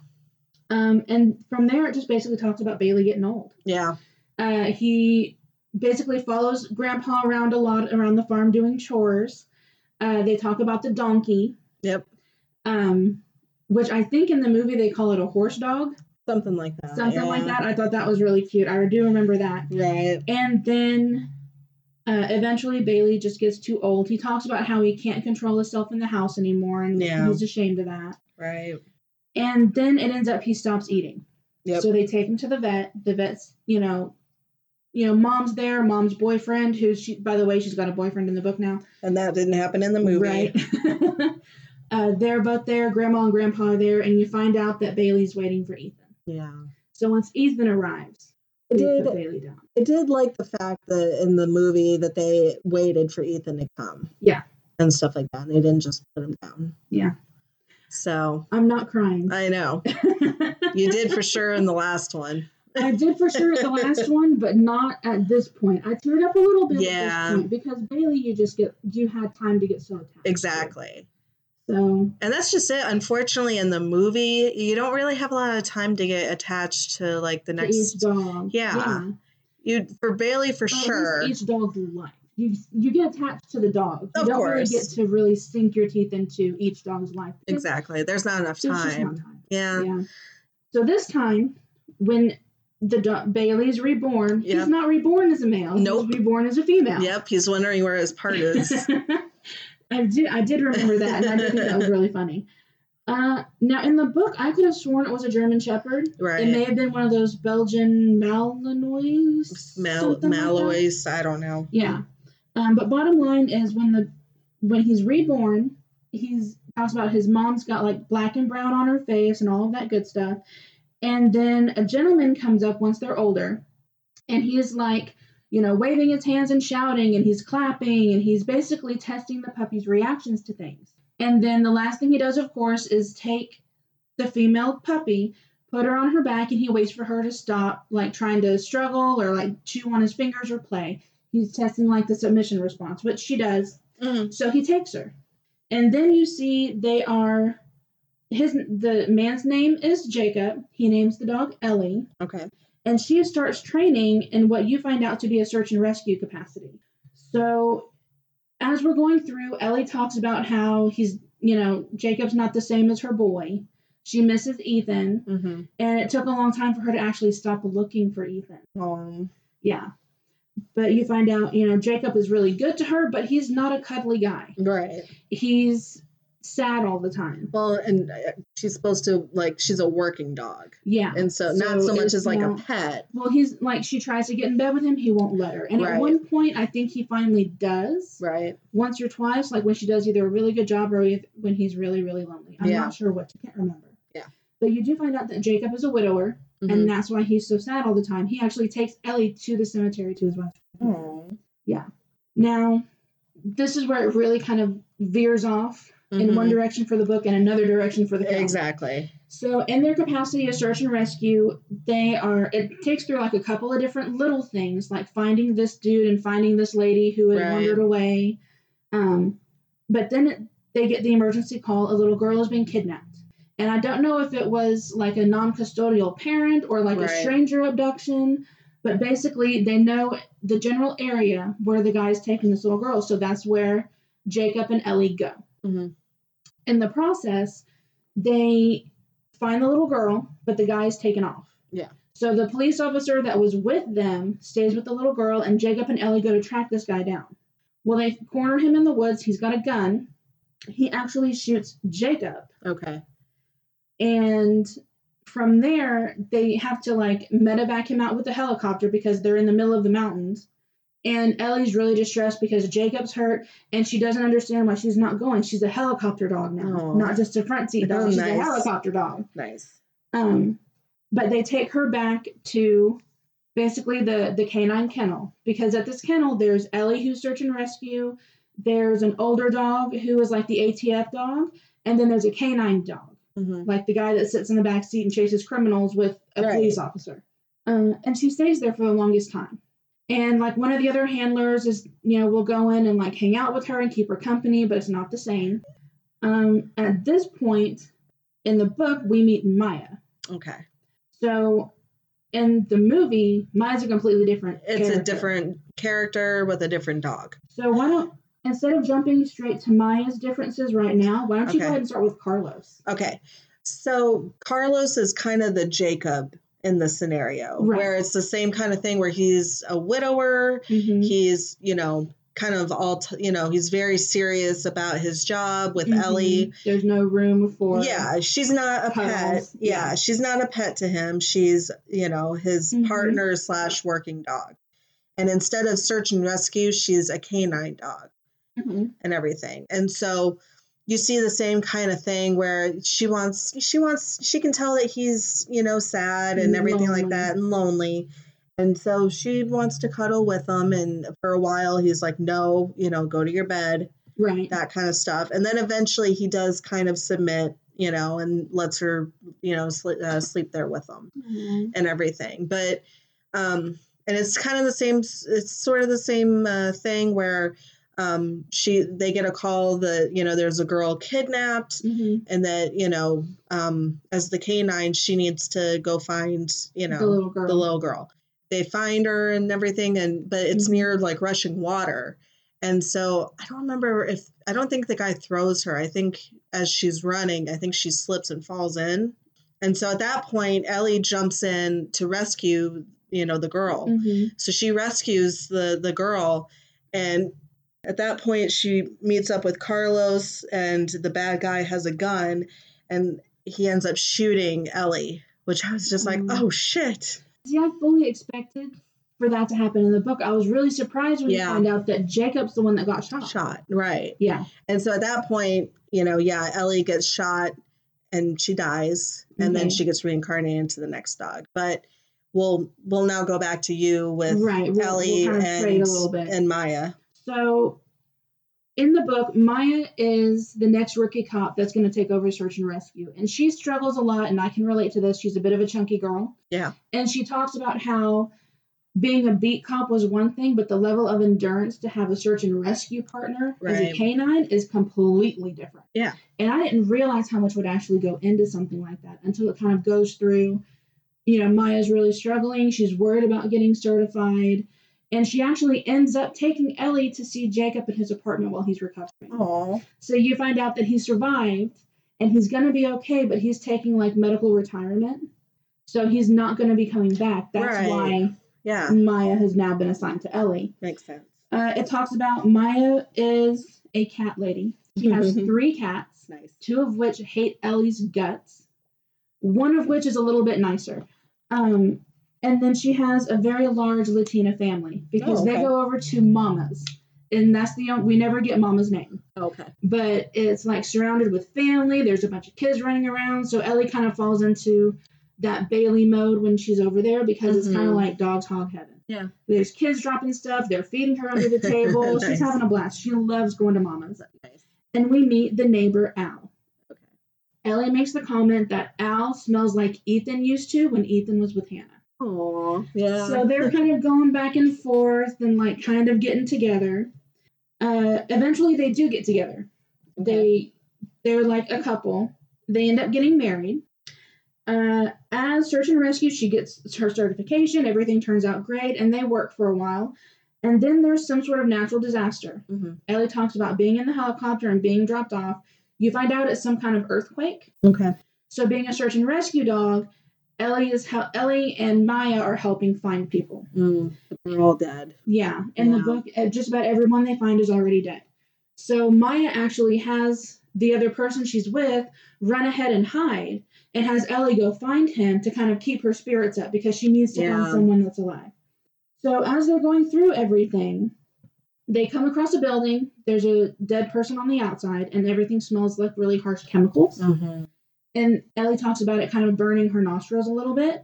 Um, and from there, it just basically talks about Bailey getting old. Yeah. Uh, he basically follows grandpa around a lot around the farm doing chores. Uh, they talk about the donkey, Yep. um, which I think in the movie they call it a horse dog, Something like that. something like Uh, that. I thought that was really cute. I do remember that. Right. And then uh, eventually Bailey just gets too old. He talks about how he can't control himself in the house anymore and Yeah. he's ashamed of that. Right. And then it ends up he stops eating. Yep. So they take him to the vet. The vet's, you know, you know, mom's there, mom's boyfriend, who's she by the way, she's got a boyfriend in the book now. And that didn't happen in the movie. Right. uh, they're both there, grandma and grandpa are there, and you find out that Bailey's waiting for Ethan. Yeah. So once Ethan arrives, It they did- Bailey down. I did like the fact that in the movie that they waited for Ethan to come. Yeah. And stuff like that. And they didn't just put him down. Yeah. So I'm not crying. I know. You did for sure in the last one. I did for sure at the last one, but not at this point. I teared up a little bit Yeah. at this point because Bailey, you just get you had time to get so attached. Exactly. So And that's just it. Unfortunately, in the movie, you don't really have a lot of time to get attached to like the next. dog, Yeah, You for Bailey for Or at least sure. each dog's life. You you get attached to the dog. You Of don't really get to really sink your teeth into each dog's life. Exactly. There's not enough There's just not time. time. Yeah. Yeah. So this time, when the do- Bailey's reborn, Yep. he's not reborn as a male. Nope. He's reborn as a female. Yep. He's wondering where his part is. I did I did remember that, and I did think that was really funny. Uh, now in the book, I could have sworn it was a German Shepherd. right. It may have been one of those Belgian Malinois. Mal- something like I don't know. Yeah. Um, but bottom line is when the when he's reborn, he's talks about his mom's got like black and brown on her face and all of that good stuff. And then a gentleman comes up once they're older, and he's like, you know, waving his hands and shouting, and he's clapping, and he's basically testing the puppy's reactions to things. And then the last thing he does, of course, is take the female puppy, put her on her back, and he waits for her to stop, like trying to struggle or like chew on his fingers or play. He's testing like the submission response, which she does. Mhm. So he takes her. And then you see they are his the man's name is Jacob. He names the dog Ellie, Okay. and she starts training in what you find out to be a search and rescue capacity. So as we're going through, Ellie talks about how he's, you know, Jacob's not the same as her boy. She misses Ethan, Mm-hmm. and it took a long time for her to actually stop looking for Ethan. Um, Yeah. But you find out, you know, Jacob is really good to her, but he's not a cuddly guy. right. He's sad all the time. Well, and uh, she's supposed to like she's a working dog, Yeah. and so, not so much as like a pet. Well, he's like she tries to get in bed with him, he won't let her. And Right. at one point, I think he finally does. Right. Once or twice, like when she does either a really good job or when he's really, really lonely. I'm Yeah. not sure what. I can't remember. Yeah. But you do find out that Jacob is a widower, Mhm. and that's why he's so sad all the time. He actually takes Ellie to the cemetery to his wife. Yeah. Now, this is where it really kind of veers off in Mhm. one direction for the book and another direction for the film. Exactly. So, in their capacity of search and rescue, they are. It takes through like a couple of different little things, like finding this dude and finding this lady who had Right. wandered away. Um, but then it, they get the emergency call: a little girl has been kidnapped. And I don't know if it was like a non-custodial parent or like a stranger abduction, but basically they know the general area where the guy's taking this little girl, so that's where Jacob and Ellie go Mhm. in the process, they find the little girl, but the guy's taken off. Yeah. So the police officer that was with them stays with the little girl, and Jacob and Ellie go to track this guy down. Well, they corner him in the woods. He's got a gun. He actually shoots Jacob, Okay. And from there, they have to like medevac him out with a helicopter because they're in the middle of the mountains. And Ellie's really distressed because Jacob's hurt and she doesn't understand why she's not going. She's a helicopter dog now, Aw. not just a front seat dog. Oh, she's nice. a helicopter dog. Nice. Um, but they take her back to basically the the canine kennel because at this kennel there's Ellie who's search and rescue. There's an older dog who is like the ATF dog, and then there's a canine dog, hmm like the guy that sits in the back seat and chases criminals with a Right. police officer. Um, and she stays there for the longest time. And like one of the other handlers is, you know, will go in and like hang out with her and keep her company, but it's not the same. Um, at this point in the book, we meet Maya. Okay. So in the movie, Maya's a completely different. It's a different character with a different dog. So why don't instead of jumping straight to Maya's differences right now, why don't you go ahead and start with Carlos? Okay. So Carlos is kind of the Jacob in the scenario Right. where it's the same kind of thing where he's a widower. Mhm. He's, you know, kind of all, t- you know, he's very serious about his job with Mhm. Ellie. There's no room for Yeah, she's not a pet. Yeah, yeah. she's not a pet to him. She's, you know, his Mhm. partner slash working dog. And instead of search and rescue, she's a canine dog Mhm. and everything. And so you see the same kind of thing where she wants she wants she can tell that he's, you know, sad and everything like that and lonely. And so she wants to cuddle with him and for a while he's like, "No, you know, go to your bed." Right. that kind of stuff. And then eventually he does kind of submit, you know, and lets her, you know, sleep, uh, sleep there with him Mhm. and everything. But, um, and it's kind of the same, it's sort of the same uh, thing where um, she, they get a call that, you know, there's a girl kidnapped Mhm. and that, you know, um, as the canine, she needs to go find, you know, the little girl. the little girl. They find her and everything, and but it's Mhm. near like rushing water. And so I don't remember if I don't think the guy throws her. I think as she's running, I think she slips and falls in. And so at that point, Ellie jumps in to rescue, you know, the girl. Mhm. So she rescues the the girl, and at that point, she meets up with Carlos, and the bad guy has a gun, and he ends up shooting Ellie, which I was just like, Mm. oh shit. See, I fully expected for that to happen in the book. I was really surprised when Yeah. you find out that Jacob's the one that got shot. Shot, right. Yeah. And so at that point, you know, yeah, Ellie gets shot and she dies, and then she gets reincarnated into the next dog. But we'll we'll now go back to you with Right. We'll, Ellie we'll of and a little bit. and Maya. So, in the book, Maya is the next rookie cop that's going to take over search and rescue. And she struggles a lot, and I can relate to this. She's a bit of a chunky girl. Yeah. And she talks about how being a beat cop was one thing, but the level of endurance to have a search and rescue partner as a Right. canine is completely different. Yeah. And I didn't realize how much would actually go into something like that until it kind of goes through. You know, Maya's really struggling. She's worried about getting certified. And she actually ends up taking Ellie to see Jacob in his apartment while he's recovering. Oh. So you find out that he survived and he's going to be okay, but he's taking like medical retirement. So he's not going to be coming back. That's Right. why Yeah. Maya has now been assigned to Ellie. Makes sense. Uh, it talks about Maya is a cat lady. She has three cats, Nice. two of which hate Ellie's guts, one of which is a little bit nicer. Um, and then she has a very large Latina family because Oh, they go over to Mama's. And that's the only, we never get Mama's name oh, Okay. but it's like surrounded with family. There's a bunch of kids running around. So Ellie kind of falls into that Bailey mode when she's over there because it's kind of mm-hmm. like dog's hog heaven. Yeah. There's kids dropping stuff. They're feeding her under the table. Nice. She's having a blast. She loves going to mama's. Nice. And we meet the neighbor, Al. Okay. Ellie makes the comment that Al smells like Ethan used to when Ethan was with Hannah. Oh. Yeah. So they're kind of going back and forth and like kind of getting together. Uh, eventually, they do get together. They they're like a couple. They end up getting married. Uh, as search and rescue, she gets her certification. Everything turns out great, and they work for a while. And then there's some sort of natural disaster. hmm Ellie talks about being in the helicopter and being dropped off. You find out it's some kind of earthquake. Okay. So, being a search and rescue dog, Ellie is hel- Ellie and Maya are helping find people. Mm. They're all dead. Yeah, in the book, uh, just about everyone they find is already dead. So Maya actually has the other person she's with run ahead and hide and has Ellie go find him to kind of keep her spirits up because she needs to Yeah. find someone that's alive. So as they're going through everything, they come across a building. There's a dead person on the outside, and everything smells like really harsh chemicals. Mhm. And Ellie talks about it kind of burning her nostrils a little bit.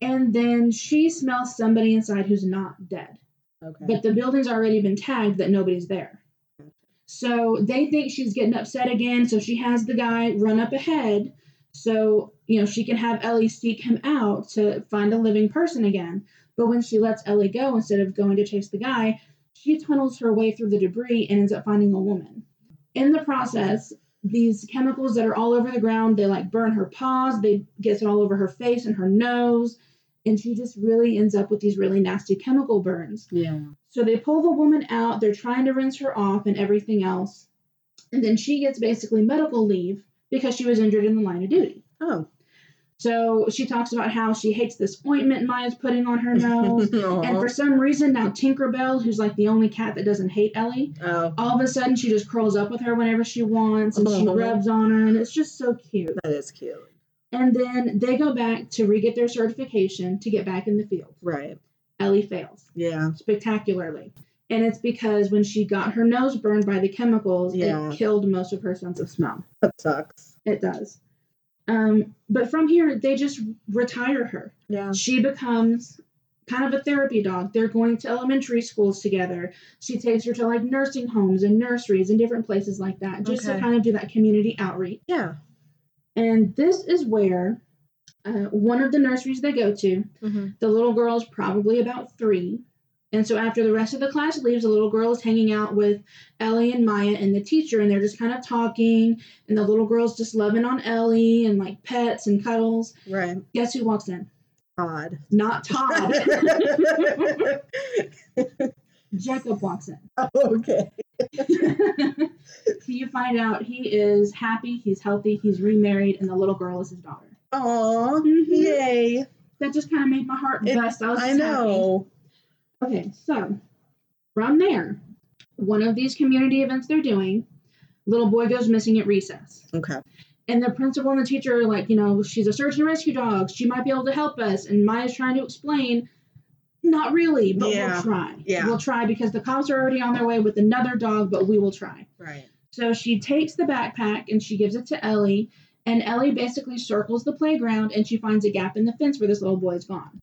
And then she smells somebody inside who's not dead. Okay. But the building's already been tagged that nobody's there. So they think she's getting upset again. So she has the guy run up ahead so, you know, she can have Ellie seek him out to find a living person again. But when she lets Ellie go instead of going to chase the guy, she tunnels her way through the debris and ends up finding a woman. In the process, these chemicals that are all over the ground, they like burn her paws, they gets it all over her face and her nose, and she just really ends up with these really nasty chemical burns. yeah. So they pull the woman out, they're trying to rinse her off and everything else. And then she gets basically medical leave because she was injured in the line of duty. Oh. So she talks about how she hates this ointment Maya's putting on her nose. and for some reason, now Tinkerbell, who's like the only cat that doesn't hate Ellie, oh, all of a sudden she just curls up with her whenever she wants and she oh. rubs on her, and it's just so cute. that is cute. And then they go back to re get their certification to get back in the field. Right. Ellie fails Yeah. spectacularly. And it's because when she got her nose burned by the chemicals, Yeah. it killed most of her sense of smell. That sucks. It does. Um, but from here, they just retire her. Yeah. She becomes kind of a therapy dog. They're going to elementary schools together. She takes her to like nursing homes and nurseries and different places like that, just to kind of do that community outreach. Yeah. And this is where uh, one of the nurseries they go to, Mm-hmm. the little girl's probably about three. And so after the rest of the class leaves, the little girl is hanging out with Ellie and Maya and the teacher, and they're just kind of talking. And the little girl's just loving on Ellie and like pets and cuddles. Right. Guess who walks in? Odd. Not Todd. Jacob walks in. okay. so you find out he is happy, he's healthy, he's remarried, and the little girl is his daughter. Aw. Mhm. Yay. That just kind of made my heart It- bust. I was I just happy. Okay, so from there, one of these community events they're doing, little boy goes missing at recess. Okay. And the principal and the teacher are like, you know, she's a search and rescue dog. She might be able to help us. And Maya's trying to explain, not really, but Yeah, we'll try. yeah. We'll try because the cops are already on their way with another dog, but we will try. Right. So she takes the backpack and she gives it to Ellie. And Ellie basically circles the playground and she finds a gap in the fence where this little boy is gone.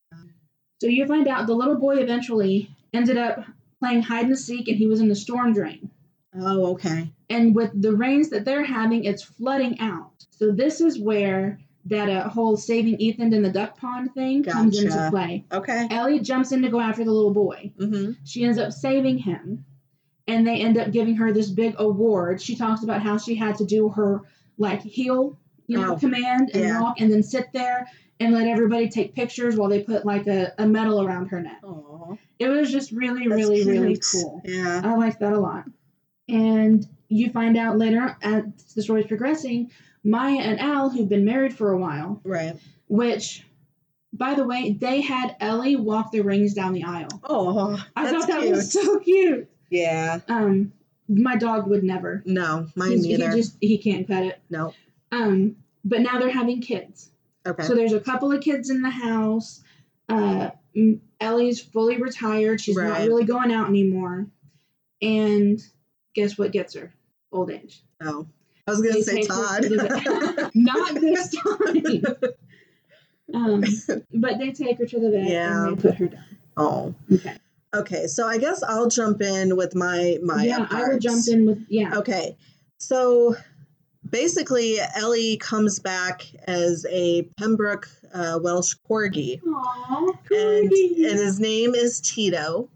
So you find out the little boy eventually ended up playing hide and seek and he was in the storm drain. Oh, okay. And with the rains that they're having, it's flooding out. So this is where that uh, whole saving Ethan in the duck pond thing comes into Gotcha. play. Okay. Ellie jumps in to go after the little boy Mm-hmm. she ends up saving him and they end up giving her this big award she talks about how she had to do her like heel you know Oh, command and yeah. walk and then sit there and let everybody take pictures while they put like a, a medal around her neck Aw. it was just really That's really really cool Yeah. i liked that a lot and you find out later as the story's progressing maya and al who've been married for a while Right. which by the way they had ellie walk the rings down the aisle Oh, I thought that cute. was so cute. yeah. Um, my dog would never. No, mine He's- he neither. just he can't cut it. No. Um, but now they're having kids. Okay. So there's a couple of kids in the house. Uh, Ellie's fully retired. She's not really going out anymore. And guess what gets her? Old age. oh, I was gonna They say Todd. to Not this time. um, but they take her to the vet Yeah. and they put her down. oh. Okay. Okay. So I guess I'll jump in with my my. yeah, I will jump in with yeah. Okay. So basically, Ellie comes back as a Pembroke uh, Welsh Corgi, Aww, and, and his name is Tito.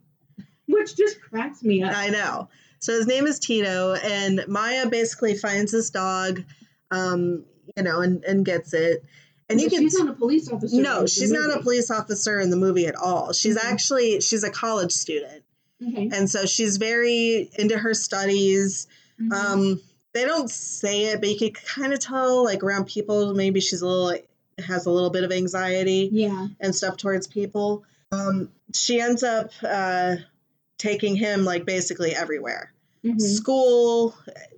which just cracks me up. I know. So his name is Tito, and Maya basically finds this dog, um, you know, and, and gets it. And you can she's not a police officer. no, she's not a police officer in the movie at all. She's Mhm. actually she's a college student, Okay. and so she's very into her studies. Mhm. Um, they don't say it, but you could kind of tell, like around people, maybe she's a little has a little bit of anxiety yeah. and stuff towards people. Um, she ends up uh, taking him like basically everywhere, Mhm. school,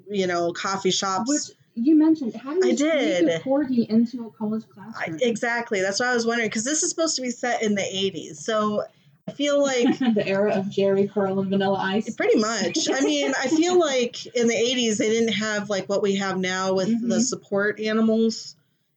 you know, coffee shops. Which you mentioned how do you I did. a corgi into a college I, classroom? exactly. That's what I was wondering because this is supposed to be set in the 80s. So I feel like the era of Jheri curl and Vanilla Ice. pretty much. I mean, I feel like in the 80s they didn't have like what we have now with the Mhm. support animals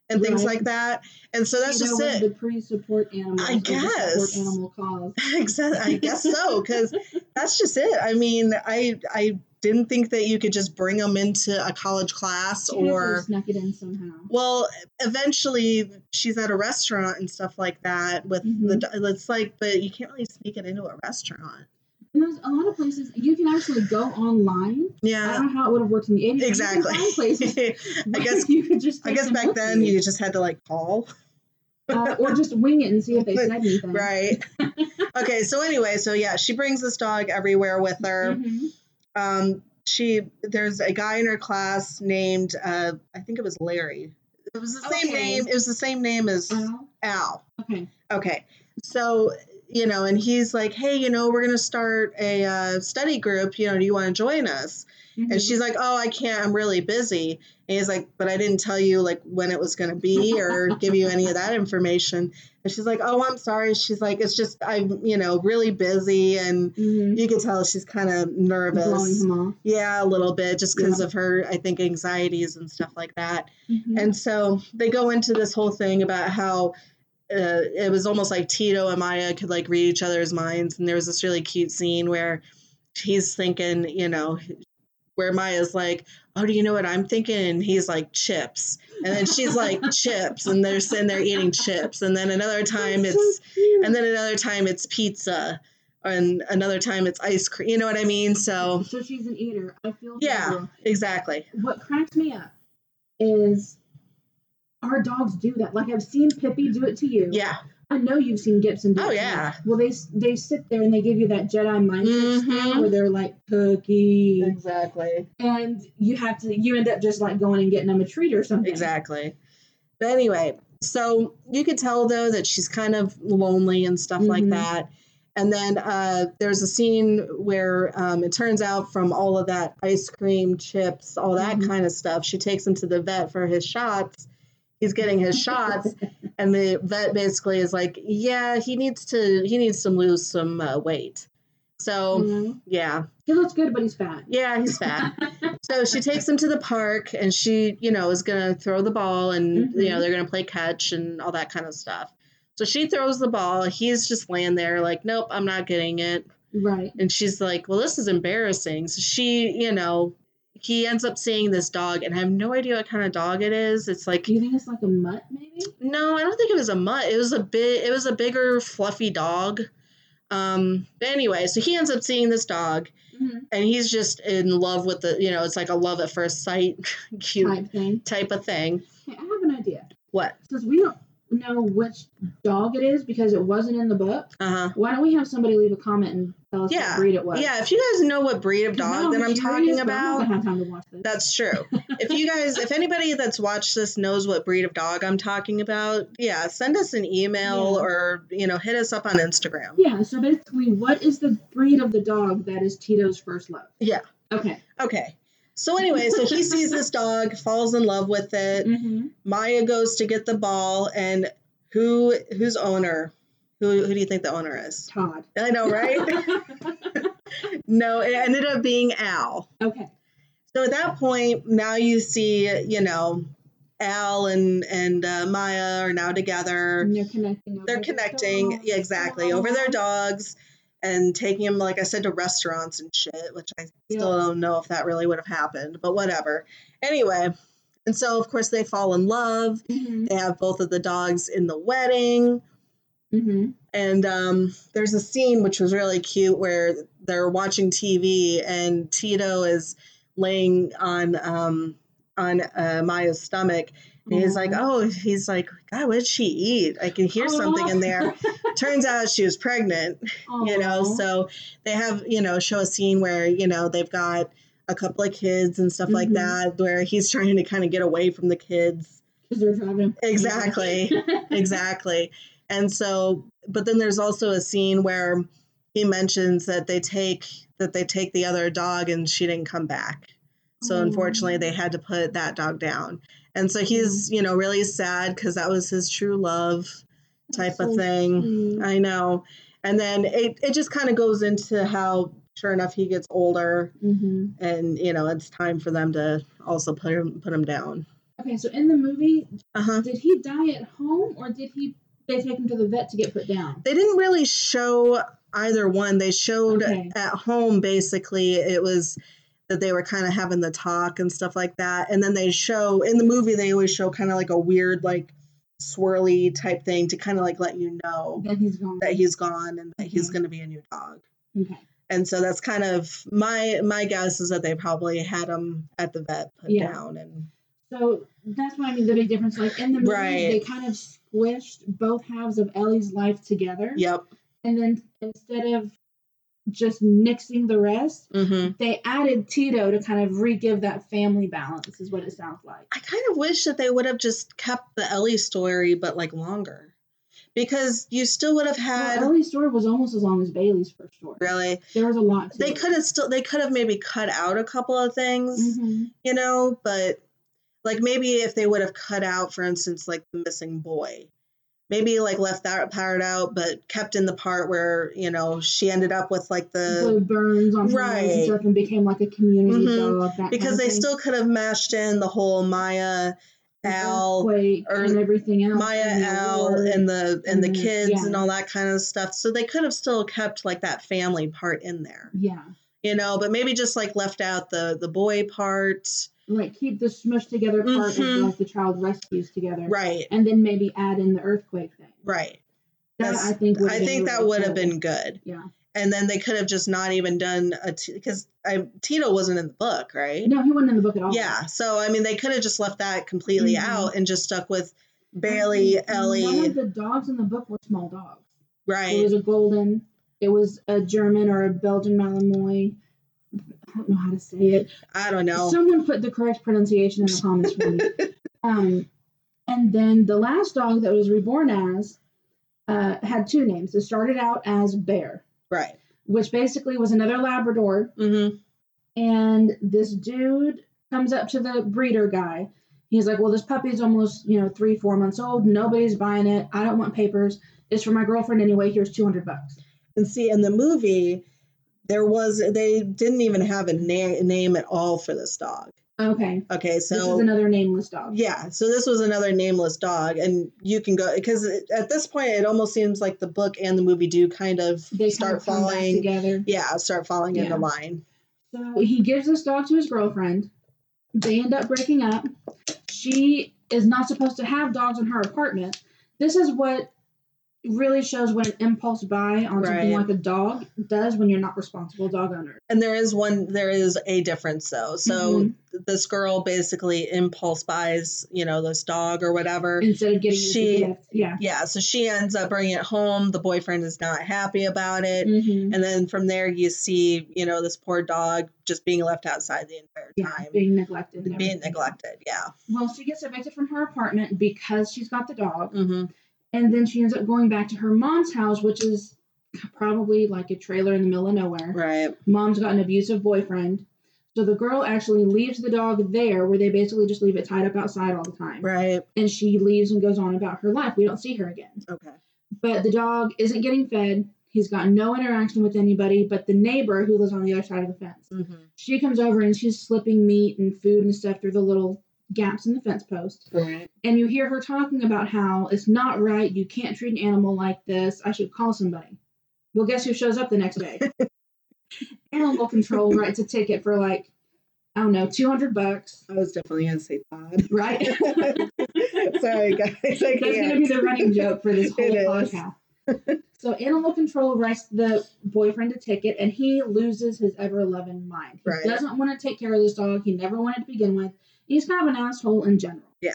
and things Right. like that. And so that's You just know, it. The pre-support animals. I the guess. Support animal cause. Exactly. I guess so, because that's just it. I mean, I I didn't think that you could just bring them into a college class She or. snuck it in somehow. Well, eventually she's at a restaurant and stuff like that with the. Mhm. It's like, but you can't really sneak it into a restaurant. And there's a lot of places you can actually go online. Yeah, I don't know how it would have worked in the 80s. exactly. Places I guess. you could just. I guess back then you. just had to like call. uh, or just wing it and see if they said anything. Right. okay. So anyway, so yeah, she brings this dog everywhere with her. Mhm. Um she there's a guy in her class named uh i think it was larry it was the same Okay. name it was the same name as Al? al Okay. okay so you know and he's like hey you know we're gonna start a uh, study group you know do you want to join us Mhm. and she's like oh i can't i'm really busy and he's like but i didn't tell you like when it was gonna be or give you any of that information and she's like oh i'm sorry she's like it's just i'm you know really busy and Mhm. you can tell she's kind of nervous blowing him off. yeah, a little bit, just because Yeah. of her, I think, anxieties and stuff like that. Mhm. And so they go into this whole thing about how uh, it was almost like Tito and Maya could like read each other's minds. And there was this really cute scene where he's thinking, you know, where Maya's like, Oh, do you know what I'm thinking? And he's like, Chips. And then she's like, Chips. And they're sitting there eating chips. And then another time That's it's so and then another time it's pizza and another time it's ice cream you know what i mean so so she's an eater. I feel yeah horrible. exactly What cracks me up is our dogs do that. Like I've seen Pippi do it to you. yeah I know you've seen Gibson Oh, yeah. you. Well, they they sit there and they give you that Jedi mind trick stare Mhm. where they're like cookie, exactly and you have to you end up just like going and getting them a treat or something. exactly but anyway so you could tell though that she's kind of lonely and stuff like Mhm. that and then uh, there's a scene where um, it turns out from all of that ice cream chips all that Mhm. kind of stuff she takes him to the vet for his shots he's getting his shots and the vet basically is like yeah he needs to he needs to lose some uh, weight so Mhm. yeah He looks good, but he's fat. yeah he's fat so she takes him to the park and she you know is gonna throw the ball and you Mhm. know they're gonna play catch and all that kind of stuff so she throws the ball he's just laying there like nope i'm not getting it Right. and she's like well this is embarrassing so she you know he ends up seeing this dog and i have no idea what kind of dog it is it's like Do you think it's like a mutt, maybe? no, I don't think it was a mutt. It was a bit. It was a bigger, fluffy dog. Um. But anyway, so he ends up seeing this dog, Mm-hmm. and he's just in love with the. You know, it's like a love at first sight, cute Type thing. type of thing. I have an idea. What? Since we don't know which dog it is because it wasn't in the book, Uh huh. why don't we have somebody leave a comment and tell us Yeah. what breed it was? Yeah. If you guys know what breed of dog that I'm talking I'm about, have time to watch this. That's true. if you guys, if anybody that's watched this knows what breed of dog I'm talking about, yeah, send us an email Yeah. or you know hit us up on Instagram. Yeah, so basically, what is the breed of the dog that is Tito's first love? Yeah. Okay. Okay. So anyway, so he sees this dog, falls in love with it. Mm-hmm. Maya goes to get the ball, and who who's owner? Who who do you think the owner is? Todd. I know, right? no, it ended up being Al. okay. So at that point, now you see, you know, Al and and uh, Maya are now together. And they're connecting. They're connecting, yeah, exactly, over their dogs and taking him, like I said, to restaurants and shit, which I still Yeah. don't know if that really would have happened, but whatever. Anyway, and so of course they fall in love. Mm-hmm. They have both of the dogs in the wedding. Mm-hmm. And um, there's a scene which was really cute where they're watching TV and Tito is laying on um, on uh, Maya's stomach. And he's like, oh, he's like, God, what did she eat? I can hear something in there. Turns out she was pregnant, you know. So they have, you know, show a scene where, you know, they've got a couple of kids and stuff like Mhm. that, where he's trying to kind of get away from the kids. because they're driving. Exactly. exactly. And so, but then there's also a scene where he mentions that they take that they take the other dog and she didn't come back. So Oh. unfortunately, they had to put that dog down. And so he's, you know, really sad because that was his true love type That's of so thing. sweet. I know. And then it, it just kind of goes into how, sure enough, he gets older Mhm. and, you know, it's time for them to also put him, put him down. Okay, so in the movie, Uh huh. did he die at home or did he? They take him to the vet to get put down. They didn't really show either one. They showed Okay. at home basically it was that they were kind of having the talk and stuff like that. And then they show in the movie they always show kind of like a weird like swirly type thing to kind of like let you know Then he's gone. that he's gone and that he's Okay. going to be a new dog. Okay. And so that's kind of my my guess is that they probably had him at the vet put Yeah. down and So that's what I mean. The big difference, like in the movie, Right. they kind of squished both halves of Ellie's life together, yep. and then instead of just nixing the rest, hmm they added Tito to kind of re-give that family balance. Is what it sounds like. I kind of wish that they would have just kept the Ellie story, but like longer, because you still would have had Well, Ellie's story was almost as long as Bailey's first story. really. There was a lot. They could have still they could have maybe cut out a couple of things, Mhm. you know, but like maybe if they would have cut out, for instance, like the missing boy, maybe like left that part out, but kept in the part where you know she ended up with like the the burns on her nose and Right. stuff and became like a community Mhm. dog. That kind because of they thing. still could have mashed in the whole Maya, Al, or and everything else. Maya, and Al, war. and the and the and the- kids yeah. and all that kind of stuff. So they could have still kept like that family part in there, yeah, you know, but maybe just like left out the the boy part, like keep the smushed together part Mhm. of like the child rescues together, right? and then maybe add in the earthquake thing. Right. That That's- I think I think that would have been good. Yeah. And then they could have just not even done a because I Tito wasn't in the book, right? No, he wasn't in the book at all. Yeah. So I mean, they could have just left that completely Mhm. out and just stuck with Bailey, And None Ellie, of the dogs in the book were small dogs. Right. It was a golden. It was a German or a Belgian Malinois. I don't know how to say it. I don't know. Someone put the correct pronunciation in the comments for me. Um, and then the last dog that was reborn as uh, had two names. It started out as Bear, right. which basically was another Labrador. Mm-hmm. And this dude comes up to the breeder guy. He's like, Well, this puppy's almost, you know, three, four months old. Nobody's buying it. I don't want papers. It's for my girlfriend anyway. Here's 200 bucks. And see, in the movie, there was they didn't even have a na- name at all for this dog. Okay. Okay, So this is another nameless dog. yeah, so this was another nameless dog, and you can go because at this point it almost seems like the book and the movie do kind of They start kind of falling. together. Yeah, start falling Yeah. into line. So he gives this dog to his girlfriend. They end up breaking up. She is not supposed to have dogs in her apartment. This is what really shows what an impulse buy on something Right. like a dog does when you're not responsible dog owner. And there is one, there is a difference though. So Mhm. this girl basically impulse buys, you know, this dog or whatever. Instead of getting it She- gift. Yeah. Yeah, so she ends up bringing it home. The boyfriend is not happy about it. hmm And then from there, you see, you know, this poor dog just being left outside the entire Yeah. time, Being neglected. being neglected. Yeah. Well, she gets evicted from her apartment because she's got the dog. hmm And then she ends up going back to her mom's house, which is probably like a trailer in the middle of nowhere. Right. Mom's got an abusive boyfriend. So the girl actually leaves the dog there where they basically just leave it tied up outside all the time. Right. And she leaves and goes on about her life. We don't see her again. Okay. But the dog isn't getting fed. He's got no interaction with anybody but the neighbor who lives on the other side of the fence. hmm She comes over and she's slipping meat and food and stuff through the little gaps in the fence post. Right. And you hear her talking about how it's not right. You can't treat an animal like this. I should call somebody. Well, guess who shows up the next day? Animal control writes a ticket for like, I don't know, 200 bucks, I was definitely gonna say Todd. right? Sorry, guys. I That's going to be the running joke for this whole podcast. so, animal control writes the boyfriend a ticket and he loses his ever loving mind. He Right. doesn't want to take care of this dog. He never wanted to begin with. He's kind of an asshole in general. Yeah.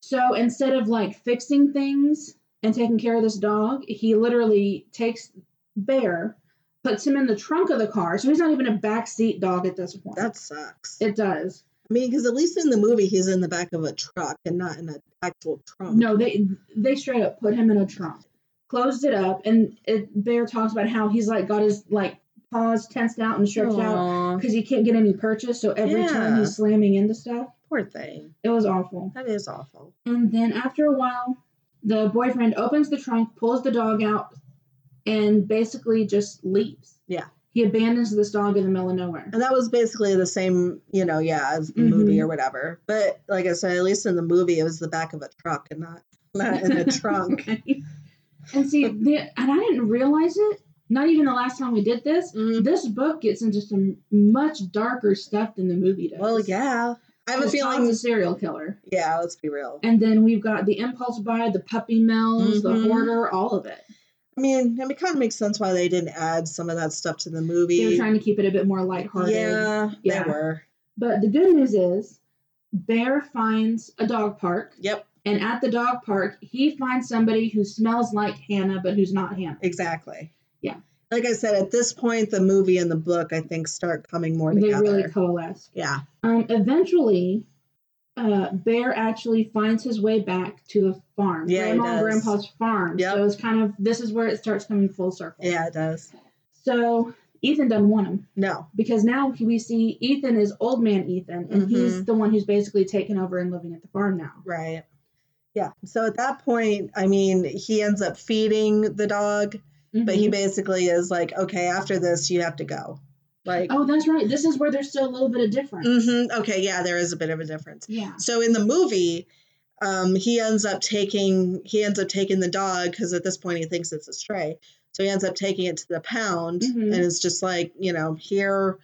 So, instead of like fixing things and taking care of this dog, he literally takes Bear, puts him in the trunk of the car. So, he's not even a backseat dog at this point. That sucks. it does. I mean, because at least in the movie, he's in the back of a truck and not in an actual trunk. No, they they straight up put him in a trunk, closed it up, and it, Bear talks about how he's like got his like paws tensed out and stretched out because he can't get any purchase. So every time he's slamming into stuff, poor thing. it was awful. That is awful. And then after a while, the boyfriend opens the trunk, pulls the dog out, and basically just leaves. Yeah. He abandons this dog in the middle of nowhere. And that was basically the same, you know, yeah, as the Mhm. movie or whatever. But like I said, at least in the movie, it was the back of a truck and not not in a trunk. Right? And see, the, and I didn't realize it. Not even the last time we did this. Mhm. This book gets into some much darker stuff than the movie does. Well, yeah, I have a feeling. a serial killer. Yeah, let's be real. And then we've got the impulse buy, the puppy mills, the Mhm. hoarder, all of it. I mean, it kind of makes sense why they didn't add some of that stuff to the movie. They were trying to keep it a bit more lighthearted. yeah, Yeah. they were. But the good news is, Bear finds a dog park, Yep, and at the dog park, he finds somebody who smells like Hannah, but who's not Hannah. exactly. Yeah. Like I said, at this point, the movie and the book, I think, start coming more They together. really coalesce. yeah. Um, eventually, uh, Bear actually finds his way back to the farm. Yeah, Grandma and. Grandpa's farm. Yep. So it's kind of this is where it starts coming full circle. Yeah, it does. So Ethan doesn't want him No. because now we see Ethan is old man Ethan, and he's Mhm. the one who's basically taken over and living at the farm now. Right. Yeah. So at that point, I mean, he ends up feeding the dog, but he Mhm. basically is like, okay, after this, you have to go. Like, Oh, that's right. This is where there's still a little bit of difference. Mm-hmm. okay, yeah, there is a bit of a difference. Yeah. So in the movie, um, he ends up taking he ends up taking the dog because at this point he thinks it's a stray. So he ends up taking it to the pound, Mhm. and it's just like you know here,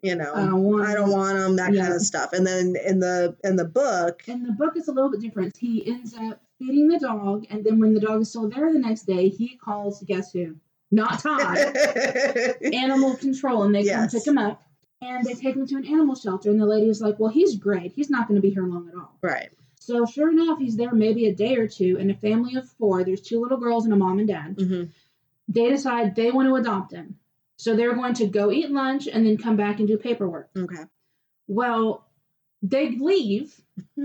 you know, I don't want I don't want him that kind of stuff. And then in the in the book, And the book is a little bit different. He ends up feeding the dog, and then when the dog is still there the next day, he calls guess who? Not Todd. animal control, and they Yes. come pick him up. And they take him to an animal shelter, and the lady is like, "Well, he's great. He's not going to be here long at all." right. So sure enough, he's there maybe a day or two, and a family of four. There's two little girls and a mom and dad. hmm They decide they want to adopt him, so they're going to go eat lunch and then come back and do paperwork. Okay. Well, they leave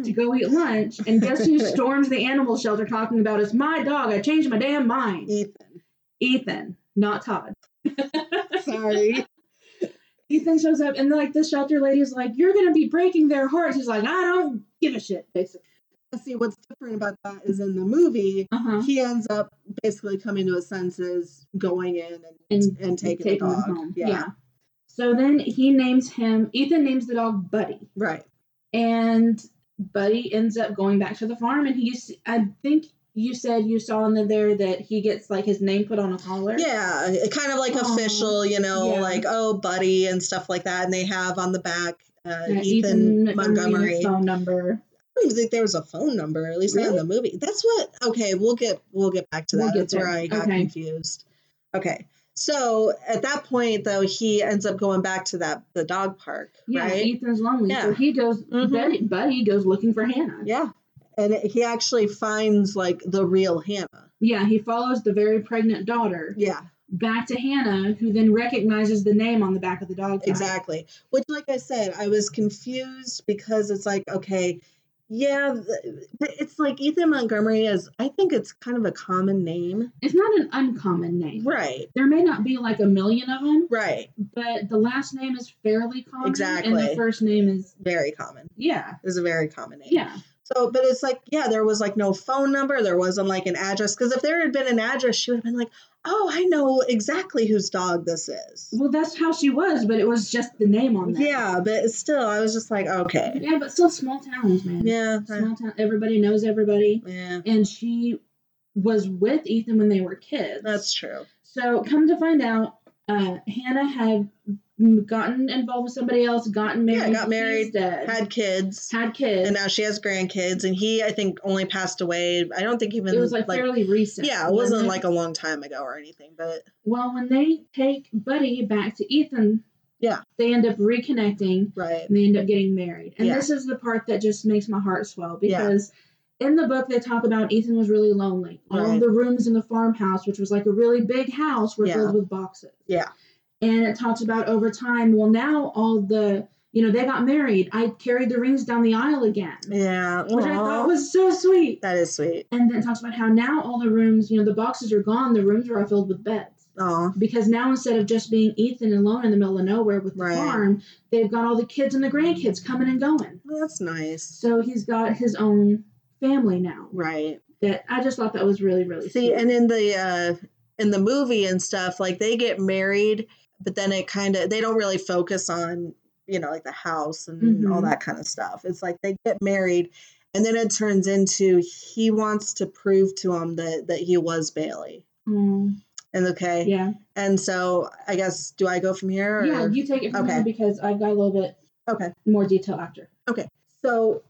to go eat lunch, and guess who storms the animal shelter talking about it's my dog. I changed my damn mind. Ethan. Ethan, not Todd. Sorry. Ethan shows up, and like the shelter lady is like, "You're gonna be breaking their hearts." He's like, "I don't give a shit." Basically, See, what's different about that is in the movie, uh huh. he ends up basically coming to his senses, going in and, And and taking, taking the dog. home. Yeah. Yeah. So then he names him. Ethan names the dog Buddy, Right. And Buddy ends up going back to the farm. And he's, I think you said you saw in the there that he gets like his name put on a collar. Yeah. Kind of like official, you know, Yeah. like, oh, buddy, and stuff like that. And they have on the back uh, Yeah, Ethan, Montgomery Montgomery. phone number. I don't even think there was a phone number, at least not in the movie. That's what. Okay, we'll get we'll get back to that. We'll That's where. I got Okay. confused. Okay, so at that point though, he ends up going back to that the dog park, Yeah, right? Ethan's lonely, so Yeah. he goes. Mhm. Buddy, Buddy goes looking for Hannah. Yeah, and he actually finds like the real Hannah. Yeah, he follows the very pregnant daughter Yeah, back to Hannah, who then recognizes the name on the back of the dog. exactly. Which, like I said, I was confused because it's like okay. Yeah, it's like Ethan Montgomery is. I think it's kind of a common name, It's not an uncommon name. right? There may not be like a million of them, Right, but the last name is fairly common. Exactly. And the first name is, very common. yeah, Is a very common name. yeah. So, but it's like, yeah, there was like no phone number. There wasn't like an address. Because if there had been an address, she would have been like, oh, I know exactly whose dog this is. Well, that's how she was, but it was just the name on there. Yeah, but still, I was just like, okay. Yeah, but still small towns, man. Yeah. Small town. Everybody knows everybody. Yeah, And she was with Ethan when they were kids. that's true. So come to find out, uh, Hannah had gotten involved with somebody else, gotten married. Yeah, got married, dead, Had kids. had kids. And now she has grandkids. And he, I think, only passed away. I don't think even it was like, fairly recent. Yeah, it wasn't wasn't like a long time ago or anything. But Well, when they take Buddy back to Ethan, Yeah. they end up reconnecting right. and they end up getting married. And Yeah. this is the part that just makes my heart swell Yeah. because in the book they talk about Ethan was really lonely. All Right. the rooms in the farmhouse, which was like a really big house, were Yeah. filled with boxes. Yeah. And it talks about over time, well, now all the, you know, they got married. I carried the rings down the aisle again, Yeah. which I thought was so sweet. that is sweet. And then it talks about how now all the rooms, you know, the boxes are gone, the rooms are all filled with beds. Oh, because now instead of just being Ethan alone in the middle of nowhere with the Right. farm, they've got all the kids and the grandkids coming and going. that's nice. So he's got his own family now. Right. That I just thought that was really really See, sweet. and in the uh in the movie and stuff, like they get married, but then it kind of they don't really focus on you know like the house and all Mhm. that kind of stuff. It's like they get married, and then it turns into he wants to prove to him that that he was Bailey. Mm, And okay, yeah, and so I guess do I go from here? Or? yeah. You take it from Okay. because I've got a little bit okay. more detail after. Okay. So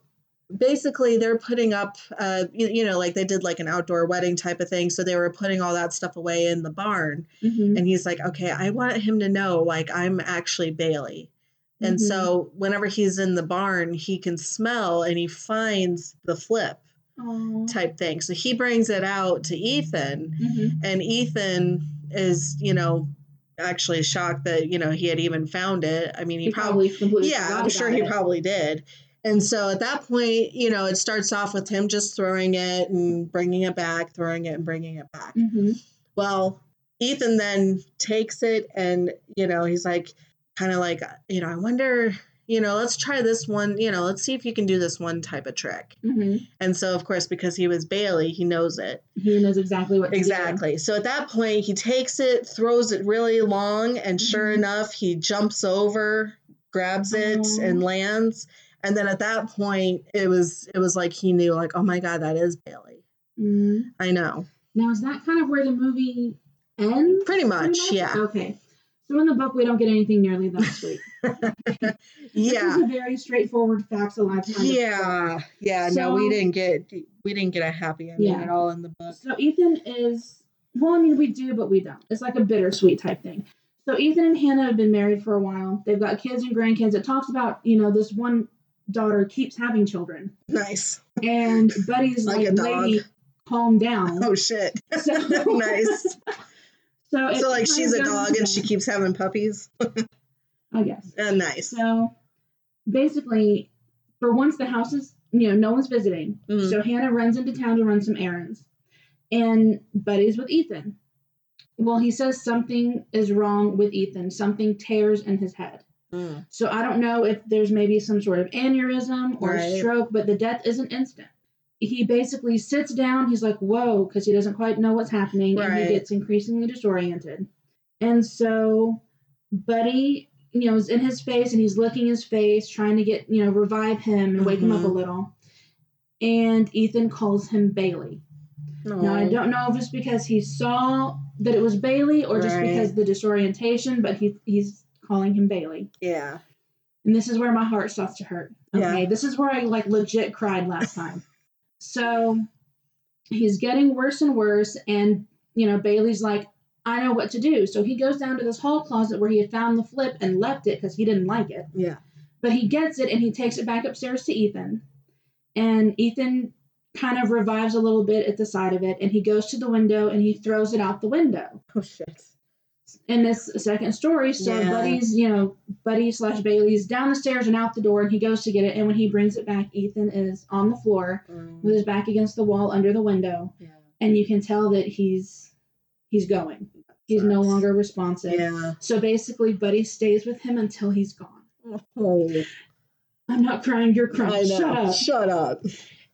basically they're putting up uh you, you know like they did like an outdoor wedding type of thing so they were putting all that stuff away in the barn. Hmm and he's like okay i want him to know like i'm actually bailey. And Mhm. so whenever he's in the barn he can smell and he finds the flip Oh. type thing. So he brings it out to ethan hmm and ethan is you know actually shocked that you know he had even found it. I mean he, He probably probably yeah i'm sure he it. probably did and so at that point you know it starts off with him just throwing it and bringing it back throwing it and bringing it back Mhm. well ethan then takes it and you know he's like kind of like you know i wonder you know let's try this one you know let's see if you can do this one type of trick Mhm. and so of course because he was bailey he knows it He knows exactly what to do. Exactly. So at that point, he takes it, throws it really long, and sure Mhm. enough, he jumps over, grabs it, Aw. and lands. And then at that point, it was it was like he knew, like, oh my god, that is Bailey. Mhm. I know. Now is that kind of where the movie ends? Pretty much, yeah. Okay. So in the book, we don't get anything nearly that sweet. This Yeah. is a very straightforward facts of life. kind of. Yeah. Yeah. no, we didn't get we didn't get a happy ending Yeah. at all in the book. So Ethan is well, I mean, we do, but we don't. It's like a bittersweet type thing. So Ethan and Hannah have been married for a while. They've got kids and grandkids. It talks about you know this one daughter keeps having children, Nice. and Buddy's Like like, lady, calm down. Oh shit. So nice. So, So like she's a dog and she keeps having puppies. I guess. Uh, nice. So basically, for once the house is, you know, no one's visiting. Mhm. So Hannah runs into town to run some errands. And Buddy's with Ethan. Well, he says something is wrong with Ethan. Something tears in his head. Mm. So I don't know if there's maybe some sort of aneurysm or Right. stroke, but the death isn't instant. He basically sits down. He's like, whoa, because he doesn't quite know what's happening. And he gets increasingly disoriented. And so Buddy, you know, is in his face and he's licking his face, trying to get, you know, revive him and wake him up a Mhm. little. And Ethan calls him Bailey. Now, I don't know if it's because he saw that it was Bailey or just Right. because of the disorientation, but he, he's calling him Bailey. Yeah. And this is where my heart starts to hurt. Okay. Yeah. This is where I like legit cried last time. So he's getting worse and worse. And, you know, Bailey's like, I know what to do. So he goes down to this hall closet where he had found the flip and left it because he didn't like it. Yeah. But he gets it and he takes it back upstairs to Ethan. And Ethan kind of revives a little bit at the side of it. And he goes to the window and he throws it out the window Oh shit. In this second story. So Yeah. Buddy's, you know, Buddy slash Bailey's down the stairs and out the door, and he goes to get it. And when he brings it back, Ethan is on the floor Mm. with his back against the wall under the window, Yeah. and you can tell that he's he's going. He's no longer responsive. Yeah. So basically, Buddy stays with him until he's gone. Oh, I'm not crying. You're crying. Shut up. Shut up.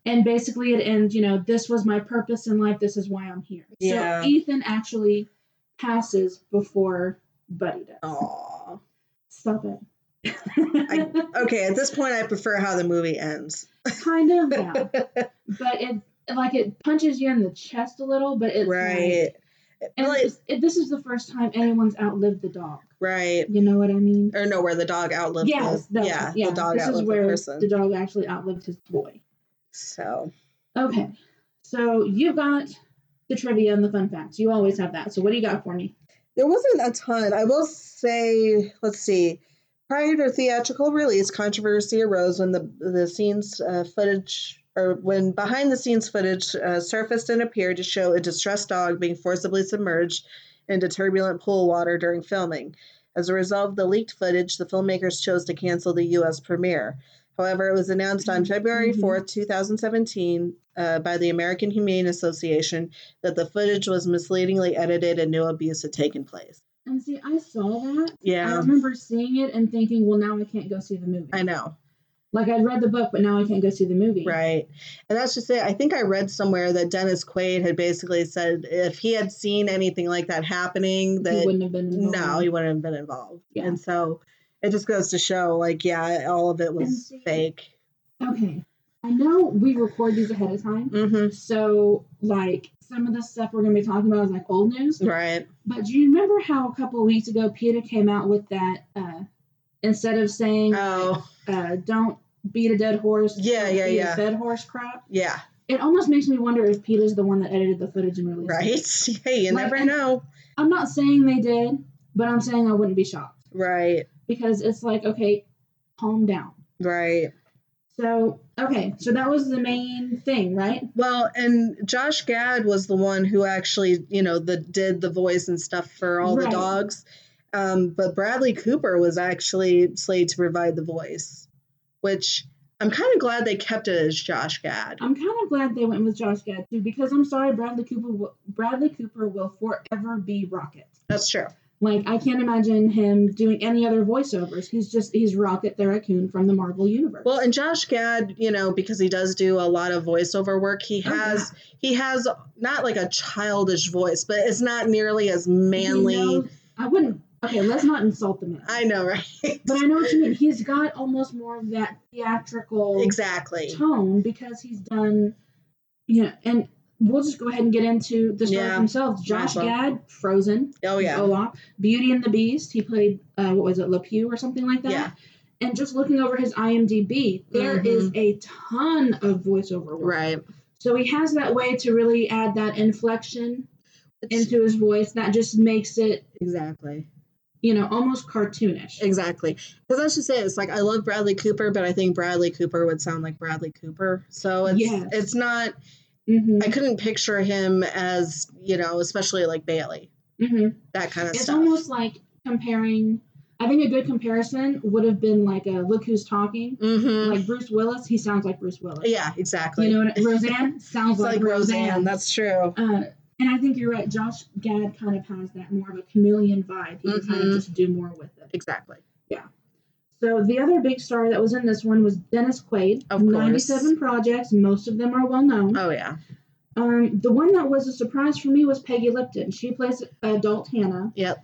And basically, it ends. You know, this was my purpose in life. This is why I'm here. Yeah. So Ethan actually passes before Buddy does. Aw. Stop it. I, okay, at this point, I prefer how the movie ends. kind of, yeah. but it like it punches you in the chest a little, but it's right. Like, and Like- it's- it, this is the first time anyone's outlived the dog. right. You know what I mean? Or no, where the dog outlived Yes, the, yeah, yeah. the dog this is where the person. the dog actually outlived his boy. so, Okay, so you've got the trivia and the fun facts. You always have that. So what do you got for me? there wasn't a ton. I will say, let's see. Prior to theatrical release, controversy arose when the the scenes uh, footage or when behind the scenes footage uh, surfaced and appeared to show a distressed dog being forcibly submerged into turbulent pool water during filming. As a result of the leaked footage, the filmmakers chose to cancel the U.S. premiere. However, it was announced on February Mhm. 4th, 2017, uh, by the American Humane Association that the footage was misleadingly edited and no abuse had taken place. And see, I saw that. Yeah. I remember seeing it and thinking, well, now I can't go see the movie. I know. Like I'd read the book, but now I can't go see the movie. Right. And that's just it. I think I read somewhere that Dennis Quaid had basically said if he had seen anything like that happening, that He wouldn't have been. Involved. no, he wouldn't have been involved. Yeah. And so it just goes to show, like, yeah, all of it was see- fake. Okay. I know we record these ahead of time, Mm-hmm. so like some of the stuff we're gonna be talking about is like old news. Right. But do you remember how a couple of weeks ago PETA came out with that? Uh, instead of saying Oh, uh, "Don't beat a dead horse," Yeah, yeah, yeah. a fed horse crap. yeah. It almost makes me wonder if PETA's the one that edited the footage and released it. Right. Hey, you Like, never know. I'm not saying they did, but I'm saying I wouldn't be shocked Right. Because it's like, okay, calm down. Right. So, okay, so that was the main thing, right? Well, and Josh Gad was the one who actually, you know, the did the voice and stuff for all the dogs. Um, but Bradley Cooper was actually slated to provide the voice, which I'm kind of glad they kept it as Josh Gad. I'm kind of glad they went with Josh Gad too because I'm sorry, Bradley Cooper. Will, Bradley Cooper will forever be Rocket. That's true. Like I can't imagine him doing any other voiceovers. He's just he's Rocket the raccoon from the Marvel universe. Well, and Josh Gad, you know, because he does do a lot of voiceover work, he Oh, has he has not like a childish voice, but it's not nearly as manly. He knows- I wouldn't. Okay, let's not insult the man. I know, right? but I know what you mean. He's got almost more of that theatrical exactly. tone because he's done, you know, and we'll just go ahead and get into the stars Yeah. themselves. Josh. Gad, Frozen. Oh yeah. Olaf. Beauty and the Beast. He played uh, what was it, LePew or something like that. Yeah. And just looking over his IMDb, there Mhm. is a ton of voiceover work. Right. So he has that way to really add that inflection into his voice that just makes it, Exactly. you know, almost cartoonish. Exactly. Because that's just it. It's like I love Bradley Cooper, but I think Bradley Cooper would sound like Bradley Cooper. So it's Yes. it's not hmm I couldn't picture him as, you know, especially like Bailey. hmm That kind of It's stuff. It's almost like comparing. I think a good comparison would have been like a Look Who's Talking. mm-hmm. Like Bruce Willis, he sounds like Bruce Willis. yeah, exactly. You know, what, Roseanne sounds like, like Roseanne. Roseanne. That's true. Uh, and I think you're right. Josh Gad kind of has that more of a chameleon vibe. He can kind of just do more with it. Exactly. So the other big star that was in this one was Dennis Quaid. Of course. 97 projects. Most of them are well known. Oh yeah. Um, the one that was a surprise for me was Peggy Lipton. She plays adult Hannah. Yep.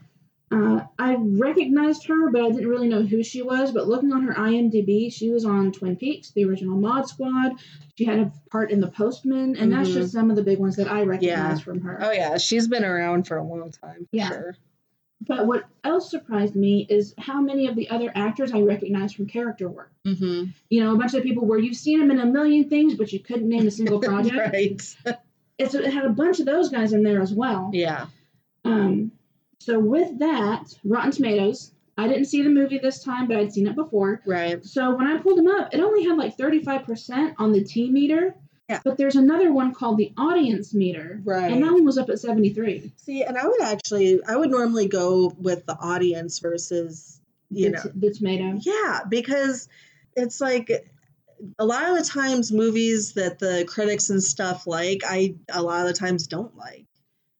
Uh, I recognized her, but I didn't really know who she was. But looking on her IMDb, she was on Twin Peaks, the original Mod Squad. She had a part in The Postman, and that's Mhm. just some of the big ones that I recognize from her. Oh yeah. She's been around for a long time. Yeah. Sure. But what else surprised me is how many of the other actors I recognize from character work. Mm-hmm. You know, a bunch of people where you've seen them in a million things, but you couldn't name a single project. right. It's, it had a bunch of those guys in there as well. Yeah. Um, so with that, Rotten Tomatoes. I didn't see the movie this time, but I'd seen it before. Right. So when I pulled them up, it only had like 35% on the T meter. Yeah. But there's another one called the audience meter. Right. And that one was up at 73. See, and I would actually, I would normally go with the audience versus, you the, know, the tomato. yeah, because it's like a lot of the times movies that the critics and stuff like, I a lot of the times don't like.